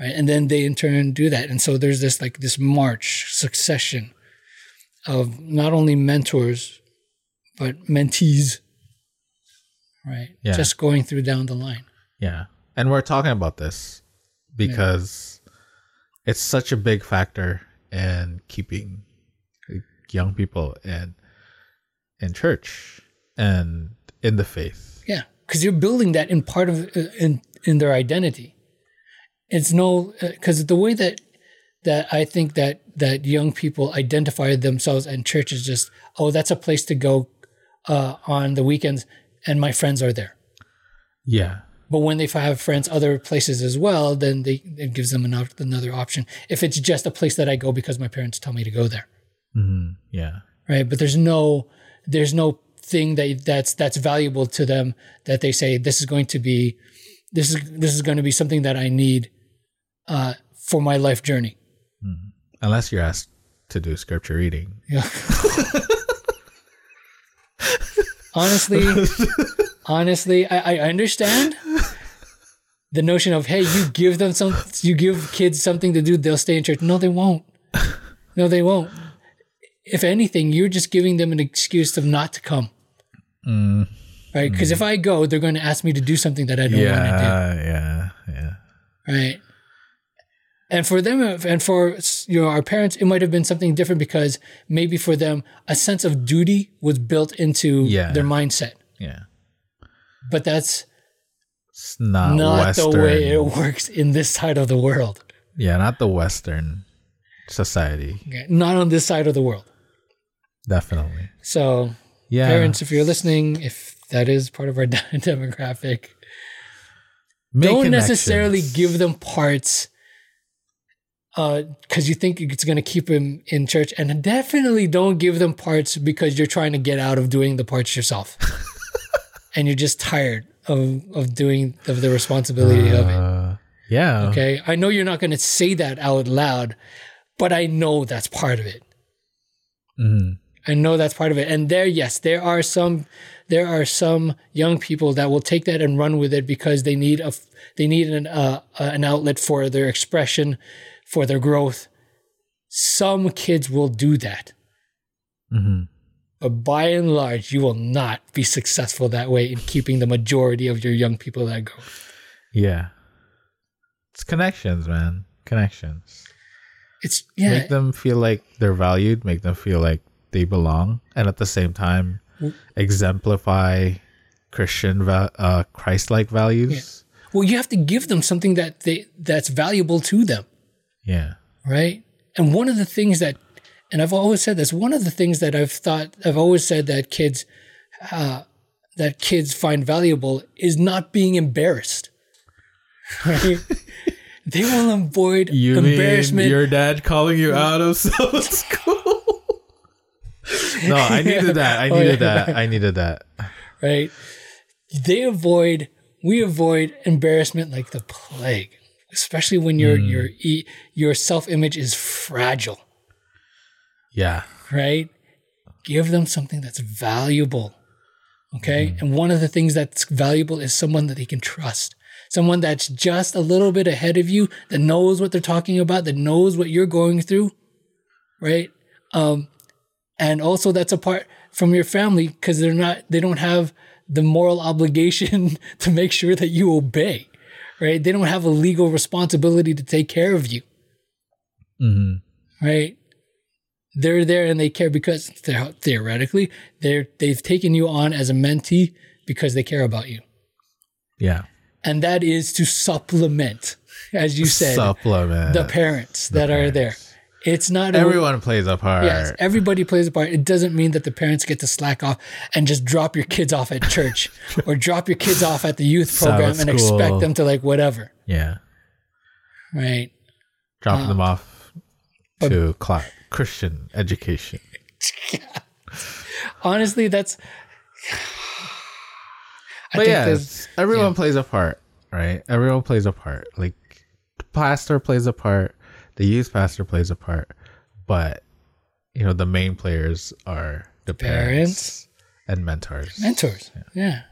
Right, and then they in turn do that, and so there's this like this march succession of not only mentors but mentees. Right. Yeah. Just going through down the line. Yeah. And we're talking about this because it's such a big factor in keeping young people in in church and in the faith. Yeah, because you're building that in part of uh, in in their identity. It's no because the way that that I think that that young people identify themselves and church is just oh that's a place to go uh, on the weekends and my friends are there. Yeah. But when they have friends other places as well, then they it gives them another another option. If it's just a place that I go because my parents tell me to go there, Mhm. Yeah. right? But there's no there's no thing that that's that's valuable to them that they say this is going to be this is this is going to be something that I need uh, for my life journey. Unless you're asked to do scripture reading. Yeah. honestly, honestly, I, I understand the notion of hey, you give them some, you give kids something to do, they'll stay in church. No, they won't. No, they won't. If anything, you're just giving them an excuse of not to come. Mm. Right? Because if mm. I go, they're going to ask me to do something that I don't want to do. Yeah, yeah, yeah. Right? And for them, and for you know our parents, it might have been something different because maybe for them, a sense of duty was built into Yeah. their mindset. Yeah. But that's It's not, not Western. the way it works in this side of the world. yeah, not the Western society. Okay? Not on this side of the world. Definitely. So, Yeah. parents, if you're listening, if that is part of our demographic, Make don't necessarily give them parts uh, because you think it's going to keep them in church and definitely don't give them parts because you're trying to get out of doing the parts yourself and you're just tired of, of doing of the responsibility of it Uh, yeah. okay i know you're not going to say that out loud but i know that's part of it Mhm. I know that's part of it. And there, yes, there are some, there are some young people that will take that and run with it because they need a, they need an, uh, uh, an outlet for their expression, for their growth. Some kids will do that, Mhm. But by and large, you will not be successful that way in keeping the majority of your young people that go. Yeah. It's connections, man. Connections. It's yeah, Make them feel like they're valued, make them feel like they belong, and at the same time exemplify Christian va- uh Christ-like values. well, you have to give them something that they that's valuable to them. Yeah. right? And one of the things that, and I've always said this, one of the things that I've thought, I've always said that kids, uh, that kids find valuable is not being embarrassed, right? they will avoid You embarrassment. your dad calling you out of school? no, I needed that. I Oh, needed yeah. that. I needed that. right? They avoid, we avoid embarrassment like the plague, especially when your your e- your self image is fragile, Yeah. right? Give them something that's valuable, okay? And one of the things that's valuable is someone that they can trust, someone that's just a little bit ahead of you, that knows what they're talking about, that knows what you're going through, right? Um, and also that's apart from your family because they're not they don't have the moral obligation to make sure that you obey right they don't have a legal responsibility to take care of you Mm-hmm. right they're there and they care because theoretically they're they've taken you on as a mentee because they care about you Yeah. and that is to supplement as you said Supplement. the parents that are there it's not a- Everyone plays a part. Yes, everybody plays a part. It doesn't mean that the parents get to slack off and just drop your kids off at church or drop your kids off at the youth program and expect them to like whatever, Yeah. right? Dropping them um, off but- to cla- Christian education. Honestly, that's. I But yeah, everyone plays a part, right? Everyone plays a part. Like the pastor plays a part, the youth pastor plays a part, but you know the main players are the parents, Parents. and mentors. mentors, yeah.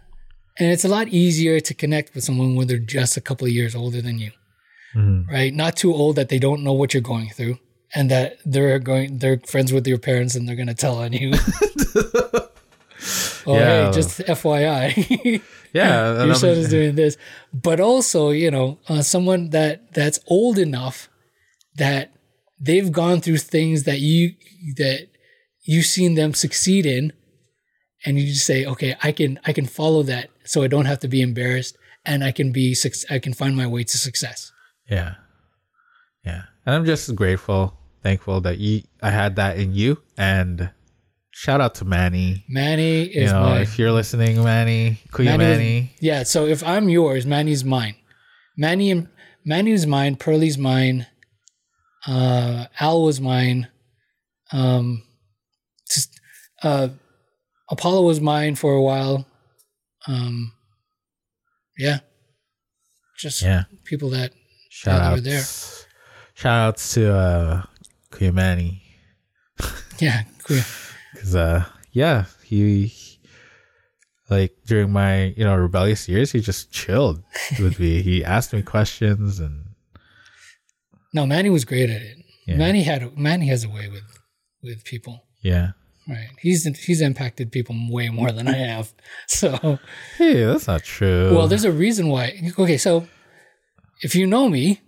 And it's a lot easier to connect with someone when they're just a couple of years older than you, Mhm. right? Not too old that they don't know what you're going through, and that they're going they're friends with your parents and they're going to tell on you. oh, Yeah. hey, just FYI. Yeah, your son is doing this but also you know uh, someone that that's old enough that they've gone through things that you that you've seen them succeed in and you just say okay i can i can follow that so i don't have to be embarrassed and i can be suc- i can find my way to success Yeah. Yeah. And I'm just grateful, thankful that you I had that in you and shout out to Manny. manny is You know, my if you're listening, Manny, Kuya Manny Manny. yeah so if i'm yours manny's mine manny and manny's mine pearlie's mine uh al was mine um just uh apollo was mine for a while um yeah just Yeah. people that Shout outs. were there. Shout outs to uh Kuya Manny. yeah cool. Cause uh yeah, he like during my, you know, rebellious years, he just chilled with me. He asked me questions and no manny was great at it Yeah. manny had manny has a way with with people yeah. right he's he's impacted people way more than i have so Hey, that's not true. Well, there's a reason why. Okay, so if you know me,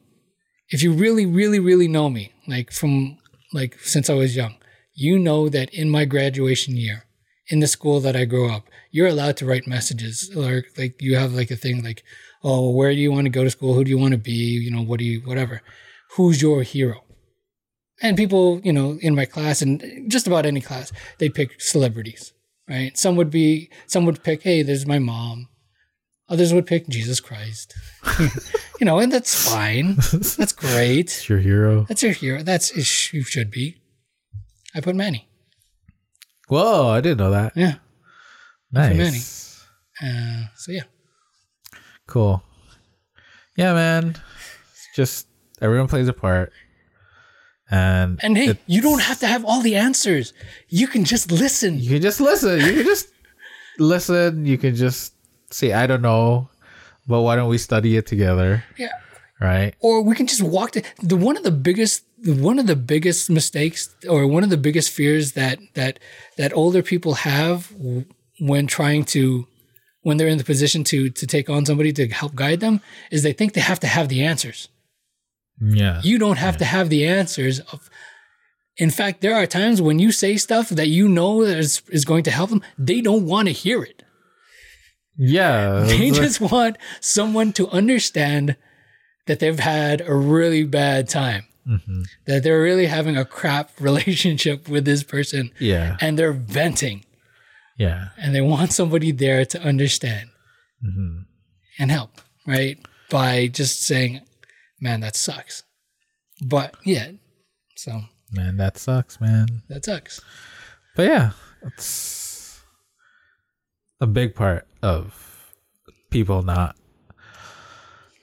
if you really, really, really know me, like from like since I was young, you know that in my graduation year, in the school that I grew up, you're allowed to write messages or like you have like a thing like, oh, where do you want to go to school? Who do you want to be? You know, what do you, whatever. Who's your hero? And people, you know, in my class and just about any class, they pick celebrities, right? Some would be, some would pick, hey, there's my mom. Others would pick Jesus Christ. you know, and that's fine. That's great. It's your hero. That's your hero. That's you should be. I put Manny. Whoa, I didn't know that. Yeah. Nice. Uh, so yeah. Cool. Yeah, man. It's just everyone plays a part. And And hey, you don't have to have all the answers. You can just listen. you can just listen. You can just listen. You can just say, I don't know, but why don't we study it together? Yeah. Right? Or we can just walk to the one of the biggest one of the biggest mistakes or one of the biggest fears that that that older people have when trying to when they're in the position to to take on somebody to help guide them is they think they have to have the answers. Yeah. You don't have to have the answers. Of, in fact, there are times when you say stuff that you know is, is going to help them. They don't want to hear it. Yeah. They like- just want someone to understand that they've had a really bad time, Mm-hmm. that they're really having a crap relationship with this person, yeah. and they're venting, Yeah. and they want somebody there to understand Mm-hmm. and help, right? By just saying, man, that sucks. But yeah, so Man, that sucks, man. that sucks. But yeah, it's a big part of people not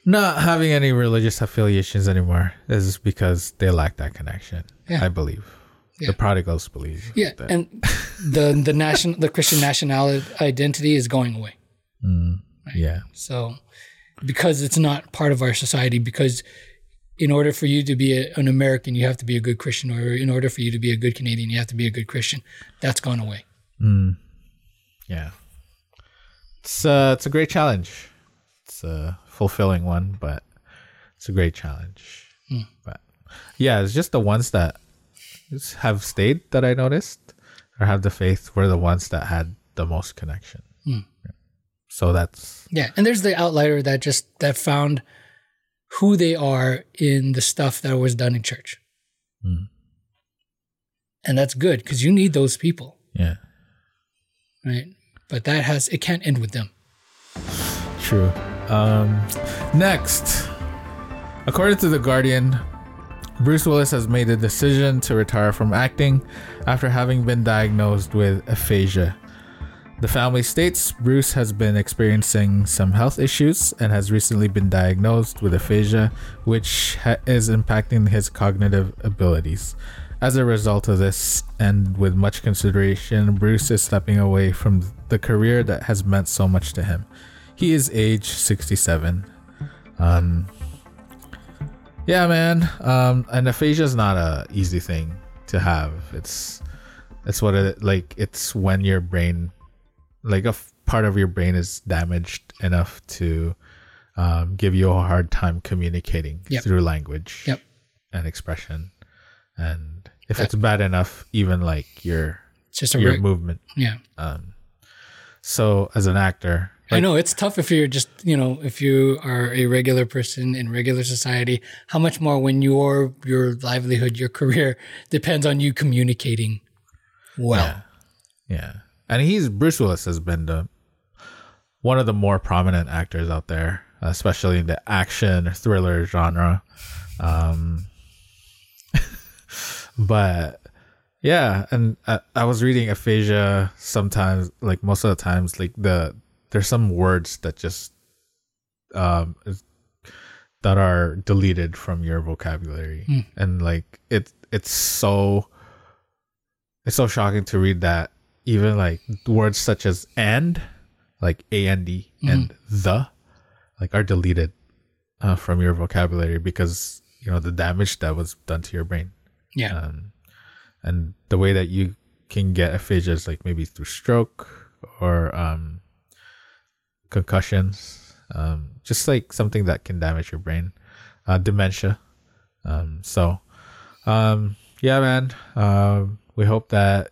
not having any religious affiliations anymore is because they lack that connection. Yeah. I believe. Yeah. The prodigals believe. Yeah, that. and the the national the Christian nationality identity is going away. Mm, yeah. So, because it's not part of our society, because in order for you to be a, an American, you have to be a good Christian, or in order for you to be a good Canadian, you have to be a good Christian. That's gone away. Mm, yeah. It's uh, it's a great challenge. It's a fulfilling one, but it's a great challenge. Hmm. But yeah, it's just the ones that have stayed that I noticed or have the faith were the ones that had the most connection. Hmm. So that's Yeah, and there's the outlier that just that found who they are in the stuff that was done in church, Mm. and that's good because you need those people, yeah, right? But that has it can't end with them. true. Um, next, according to the Guardian, Bruce Willis has made a decision to retire from acting after having been diagnosed with aphasia. The family states Bruce has been experiencing some health issues and has recently been diagnosed with aphasia, which ha- is impacting his cognitive abilities. As a result of this, and with much consideration, Bruce is stepping away from the career that has meant so much to him. He is age 67. Um, Yeah, man. Um, and aphasia is not a easy thing to have. It's it's what it like. It's when your brain, like a f- part of your brain, is damaged enough to um, give you a hard time communicating Yep. through language Yep. and expression. And if it's bad enough, even like your It's just a your movement. yeah. Um, so as an actor, I know it's tough if you're just you know if you are a regular person in regular society. How much more when your your livelihood, your career depends on you communicating well. Yeah. Yeah. And he's Bruce Willis has been the one of the more prominent actors out there, especially in the action thriller genre. Um but yeah, and I, I was reading aphasia sometimes like most of the times like the there's some words that just um is- that are deleted from your vocabulary. Hmm. and like it it's so it's so shocking to read that even like words such as and like a and d and the like are deleted uh, from your vocabulary because you know the damage that was done to your brain Yeah. um, and the way that you can get aphasia is like maybe through stroke or um, concussions, um, just like something that can damage your brain, uh, dementia. Um, so, um, yeah, man. Um, we hope that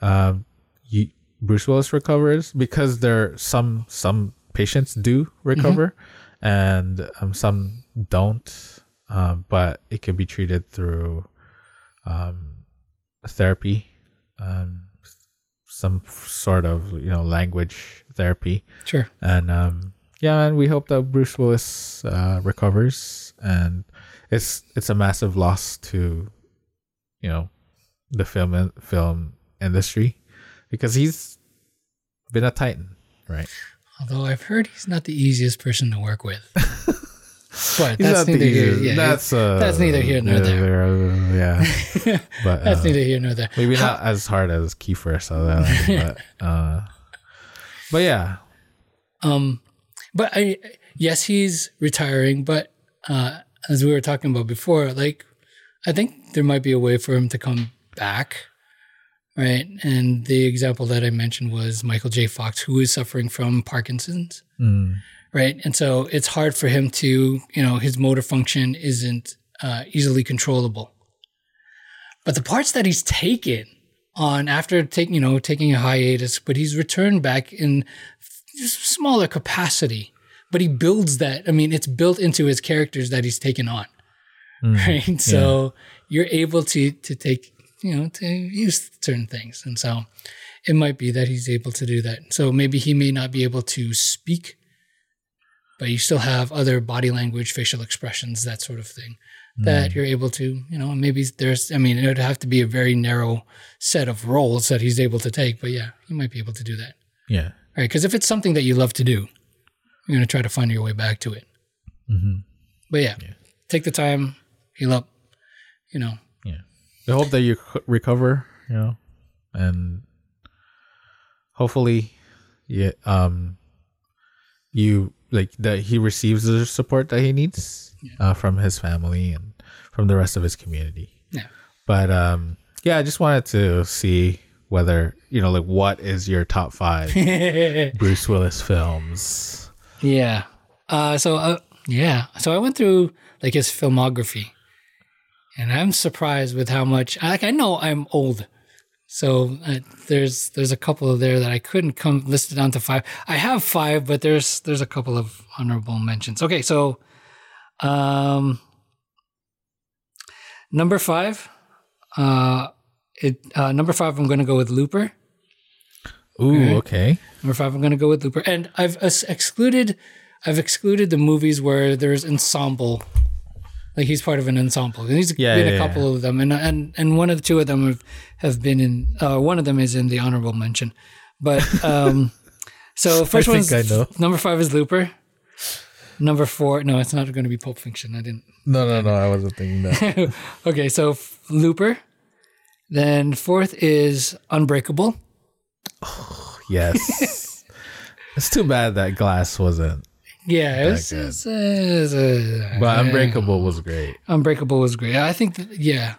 um, you, Bruce Willis recovers because there some some patients do recover, and um, some don't. Um, but it can be treated through um, therapy, um, some sort of you know language therapy, Sure. and um, yeah, and we hope that Bruce Willis uh, recovers, and it's it's a massive loss to you know the film film industry because he's been a titan, right? Although I've heard he's not the easiest person to work with. but He's that's neither here. Yeah, that's uh, that's neither here nor there. uh, yeah, but that's uh, neither here nor there. maybe not as hard as Kiefer Sutherland, but uh, but yeah, Um, but I yes, he's retiring. But uh, as we were talking about before, like I think there might be a way for him to come back, right? And the example that I mentioned was Michael J. Fox, who is suffering from Parkinson's, Mm. Right? And so it's hard for him to, you know, his motor function isn't uh, easily controllable. But the parts that he's taken on after taking, you know, taking a hiatus, but he's returned back in smaller capacity. But he builds that. I mean, it's built into his characters that he's taken on, right? So you're able to to take, you know, to use certain things, and so it might be that he's able to do that. So maybe he may not be able to speak, but you still have other body language, facial expressions, that sort of thing that you're able to, you know, maybe there's, I mean, it would have to be a very narrow set of roles that he's able to take, but yeah, you might be able to do that. yeah, Right. Because if it's something that you love to do, you're going to try to find your way back to it. Mhm. But yeah, take the time, heal up, you know. yeah. We hope that you recover, you know, and hopefully, yeah, um, you like that he receives the support that he needs uh, from his family and from the rest of his community. Yeah. But um, yeah, I just wanted to see whether you know, like, what is your top five Bruce Willis films? Yeah. Uh, so uh, yeah. So I went through like his filmography, and I'm surprised with how much. Like I know I'm old, so uh, there's there's a couple of there that I couldn't come listed down to five. I have five, but there's there's a couple of honorable mentions. Okay, so um, number five, uh, it uh, number five. I'm going to go with Looper. Ooh, okay. Number five, I'm going to go with Looper, and I've ex- excluded, I've excluded the movies where there's ensemble, like he's part of an ensemble. And he's Yeah, been yeah, a couple of them, and and and one of the two of them have, have been in. Uh, one of them is in the honorable mention, but um, so first I think I know. number five is Looper. Number four, no, it's not going to be Pulp Fiction. I didn't. No, no, no. I wasn't thinking that. Okay, so f- Looper. Then fourth is Unbreakable. yes. it's too bad that Glass wasn't Yeah, it was, it's, uh, it's, uh, But uh, Unbreakable was great. Unbreakable was great. I think that, yeah.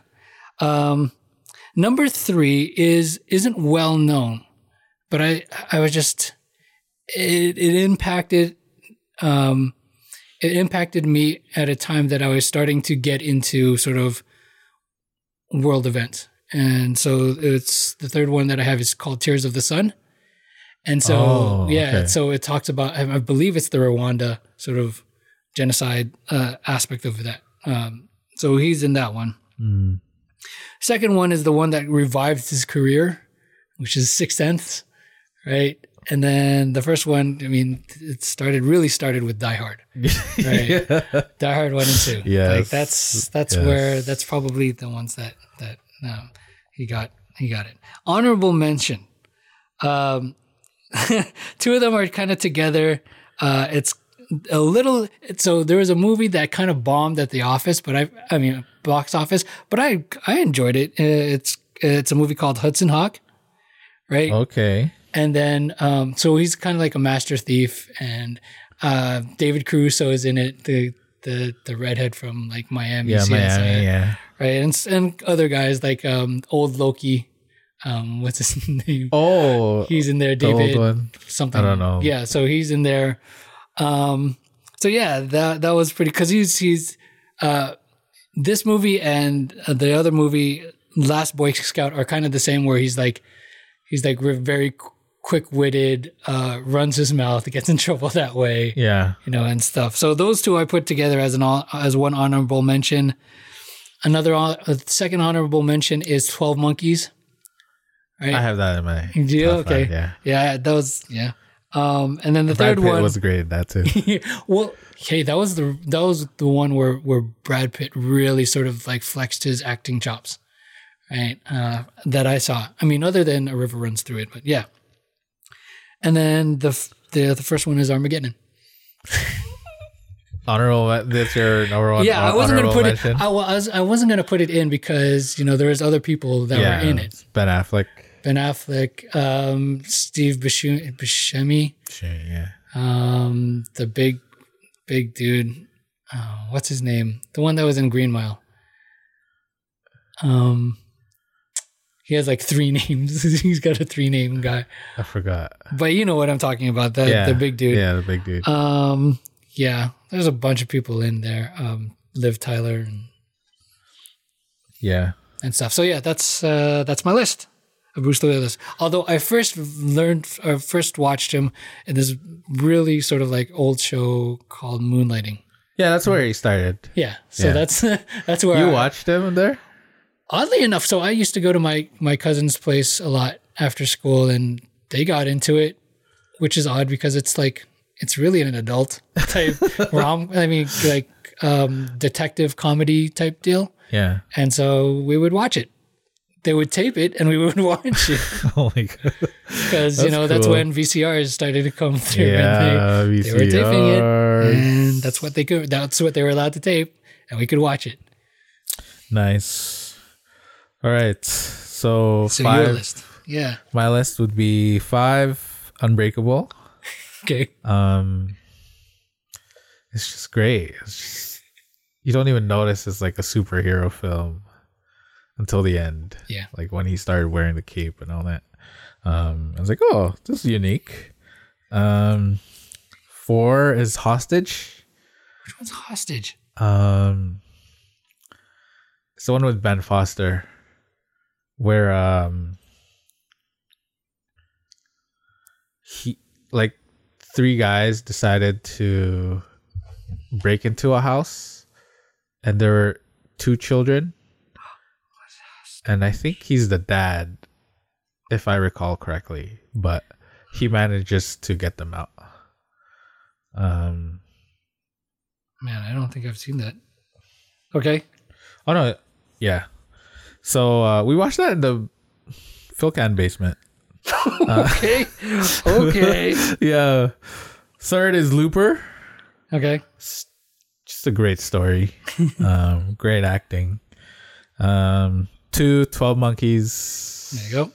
Um, number three is isn't well known, but I I was just it it impacted um it impacted me at a time that I was starting to get into sort of world events. And so it's the third one that I have is called Tears of the Sun. And so Oh, yeah, okay. so it talks about I believe it's the Rwanda sort of genocide uh, aspect of that. Um, so he's in that one. Mm. Second one is the one that revived his career, which is Sixth Sense, right? And then the first one, I mean, it started really started with Die Hard, right? Die Hard one and two. Yes. like that's that's Yes. where that's probably the ones that that um, he got he got it. Honorable mention. Um, two of them are kind of together. Uh, it's a little. So there was a movie that kind of bombed at the office, but I I mean box office, but I I enjoyed it. Uh, It's it's a movie called Hudson Hawk, right? Okay. And then, um, so he's kind of like a master thief, and uh, David Caruso is in it, the the the redhead from like Miami, Yeah, CSI, Miami. Yeah. right? And and other guys like um, old Loki, um, what's his name? Oh, He's in there, David something. I don't know. Yeah, so he's in there. Um, so yeah, that that was pretty because he's he's uh, this movie and uh, the other movie, Last Boy Scout, are kind of the same. Where he's like he's like very quick witted, uh, runs his mouth, gets in trouble that way, Yeah. you know, and stuff. So those two I put together as an as one honorable mention. Another a second honorable mention is Twelve Monkeys. Right? I have that in my. Do you? Okay. five, yeah. Yeah, that was yeah. Um, and then the Brad third Pitt one was great that too. well, hey, that was the that was the one where where Brad Pitt really sort of like flexed his acting chops, right? Uh, that I saw. I mean, other than A River Runs Through It, but yeah. And then the the the first one is Armageddon. honorable. That's your number one. yeah, I wasn't gonna put mention? it. I was I wasn't gonna put it in because you know there was other people that yeah, were in it. Ben Affleck. Ben Affleck, um, Steve Buscemi, Buscemi Sure, yeah. um, the big big dude. Oh, what's his name? The one that was in Green Mile. Um, he has like three names. He's got a three name guy, I forgot. but you know what I'm talking about. The yeah, the big dude. Yeah, the big dude. Um, yeah. There's a bunch of people in there. Um, Liv Tyler and yeah. and stuff. So yeah, that's uh, that's my list Bruce Willis. Although I first learned or first watched him in this really sort of like old show called Moonlighting. Yeah, that's where he started. Yeah, so Yeah. that's that's where You I- watched him there? Oddly enough, so I used to go to my my cousin's place a lot after school, and they got into it, which is odd because it's like it's really an adult type rom. I mean, like um, detective comedy type deal, Yeah. and so we would watch it. They would tape it, and we would watch it oh my god. because you know that's when VCRs started to come through. and Yeah, they, they were taping it, and that's what they could. That's what they were allowed to tape, and we could watch it. Nice. All right. So, So five. your list, yeah, My list would be five Unbreakable. okay. Um, it's just great. It's just, you don't even notice it's like a superhero film until the end. Yeah. Like when he started wearing the cape and all that. Um, I was like, oh, this is unique. Um, four is Hostage. Which one's hostage? Um, it's the one with Ben Foster, where um, he like three guys decided to break into a house, and there were two children, and I think he's the dad, if I recall correctly, but he manages to get them out. Um. Man, I don't think I've seen that. Okay. Oh no, yeah. So uh, we watched that in the Philcan basement. Okay. okay. Yeah. Third is Looper. Okay. It's just a great story. um, great acting. Um, two, 12 Monkeys. There you go.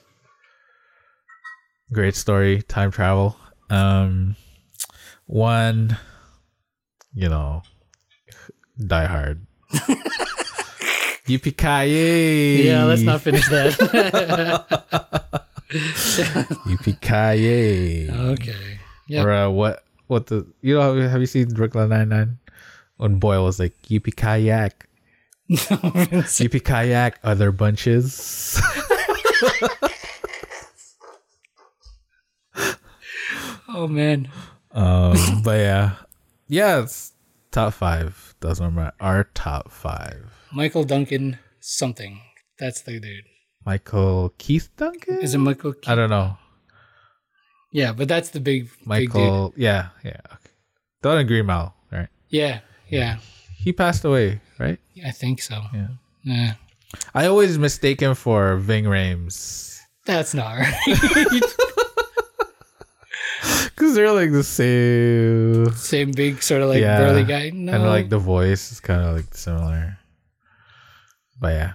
Great story. Time travel. Um, one, you know, Die Hard. Yippee Yeah, let's not finish that. Yippee okay. Yeah. Or uh, what? What the? You know? Have you seen Brooklyn Nine Nine? When Boyle was like Yippee kayak, Yippee kayak, other bunches. Oh man. um, but yeah, yeah, it's top five. Doesn't remember our top five. Michael Duncan something. That's the dude. Michael Keith Duncan. Is it Michael? Ke- I don't know. yeah, but that's the big big dude. Michael. Yeah, yeah. Okay. Don't agree, Mal. Right? Yeah, yeah. He passed away, right? I think so. Yeah. Yeah. I always mistake him for Ving Rhames That's not right. because they're like the same. Same big sort of like Yeah. burly guy. No. And like the voice is kind of like similar. But yeah.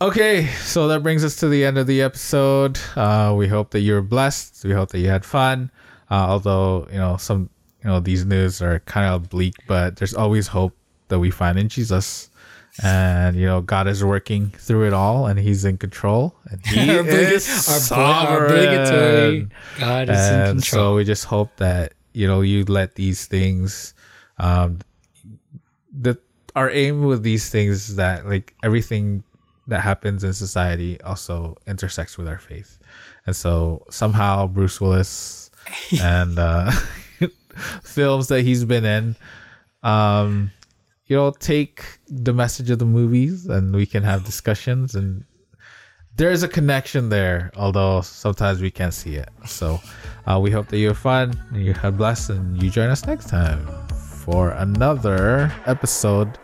Okay, so that brings us to the end of the episode. Uh, we hope that you were blessed. We hope that you had fun. Uh, although you know some, you know these news are kind of bleak, but there's always hope that we find in Jesus, and you know God is working through it all, and He's in control, and He our, is our, obligatory sovereign. God is in control. so we just hope that you know you let these things um that our aim with these things is that like everything that happens in society also intersects with our faith. And so somehow bruce willis and uh films that he's been in um you know take the message of the movies and we can have discussions and there's a connection there, although sometimes we can't see it. So uh, we hope that you have fun, and you have blessed, and you join us next time for another episode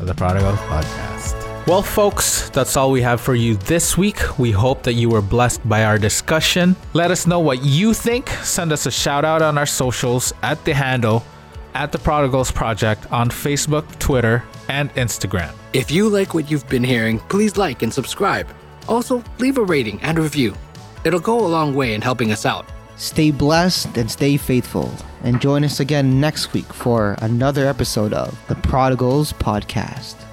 of the Prodigals Podcast. Well, folks, that's all we have for you this week. We hope that you were blessed by our discussion. Let us know what you think. Send us a shout out on our socials at the handle at the Prodigals Project on Facebook, Twitter, and Instagram. If you like what you've been hearing, please like and subscribe. Also, leave a rating and review. It'll go a long way in helping us out. Stay blessed and stay faithful. And join us again next week for another episode of the Prodigals Podcast.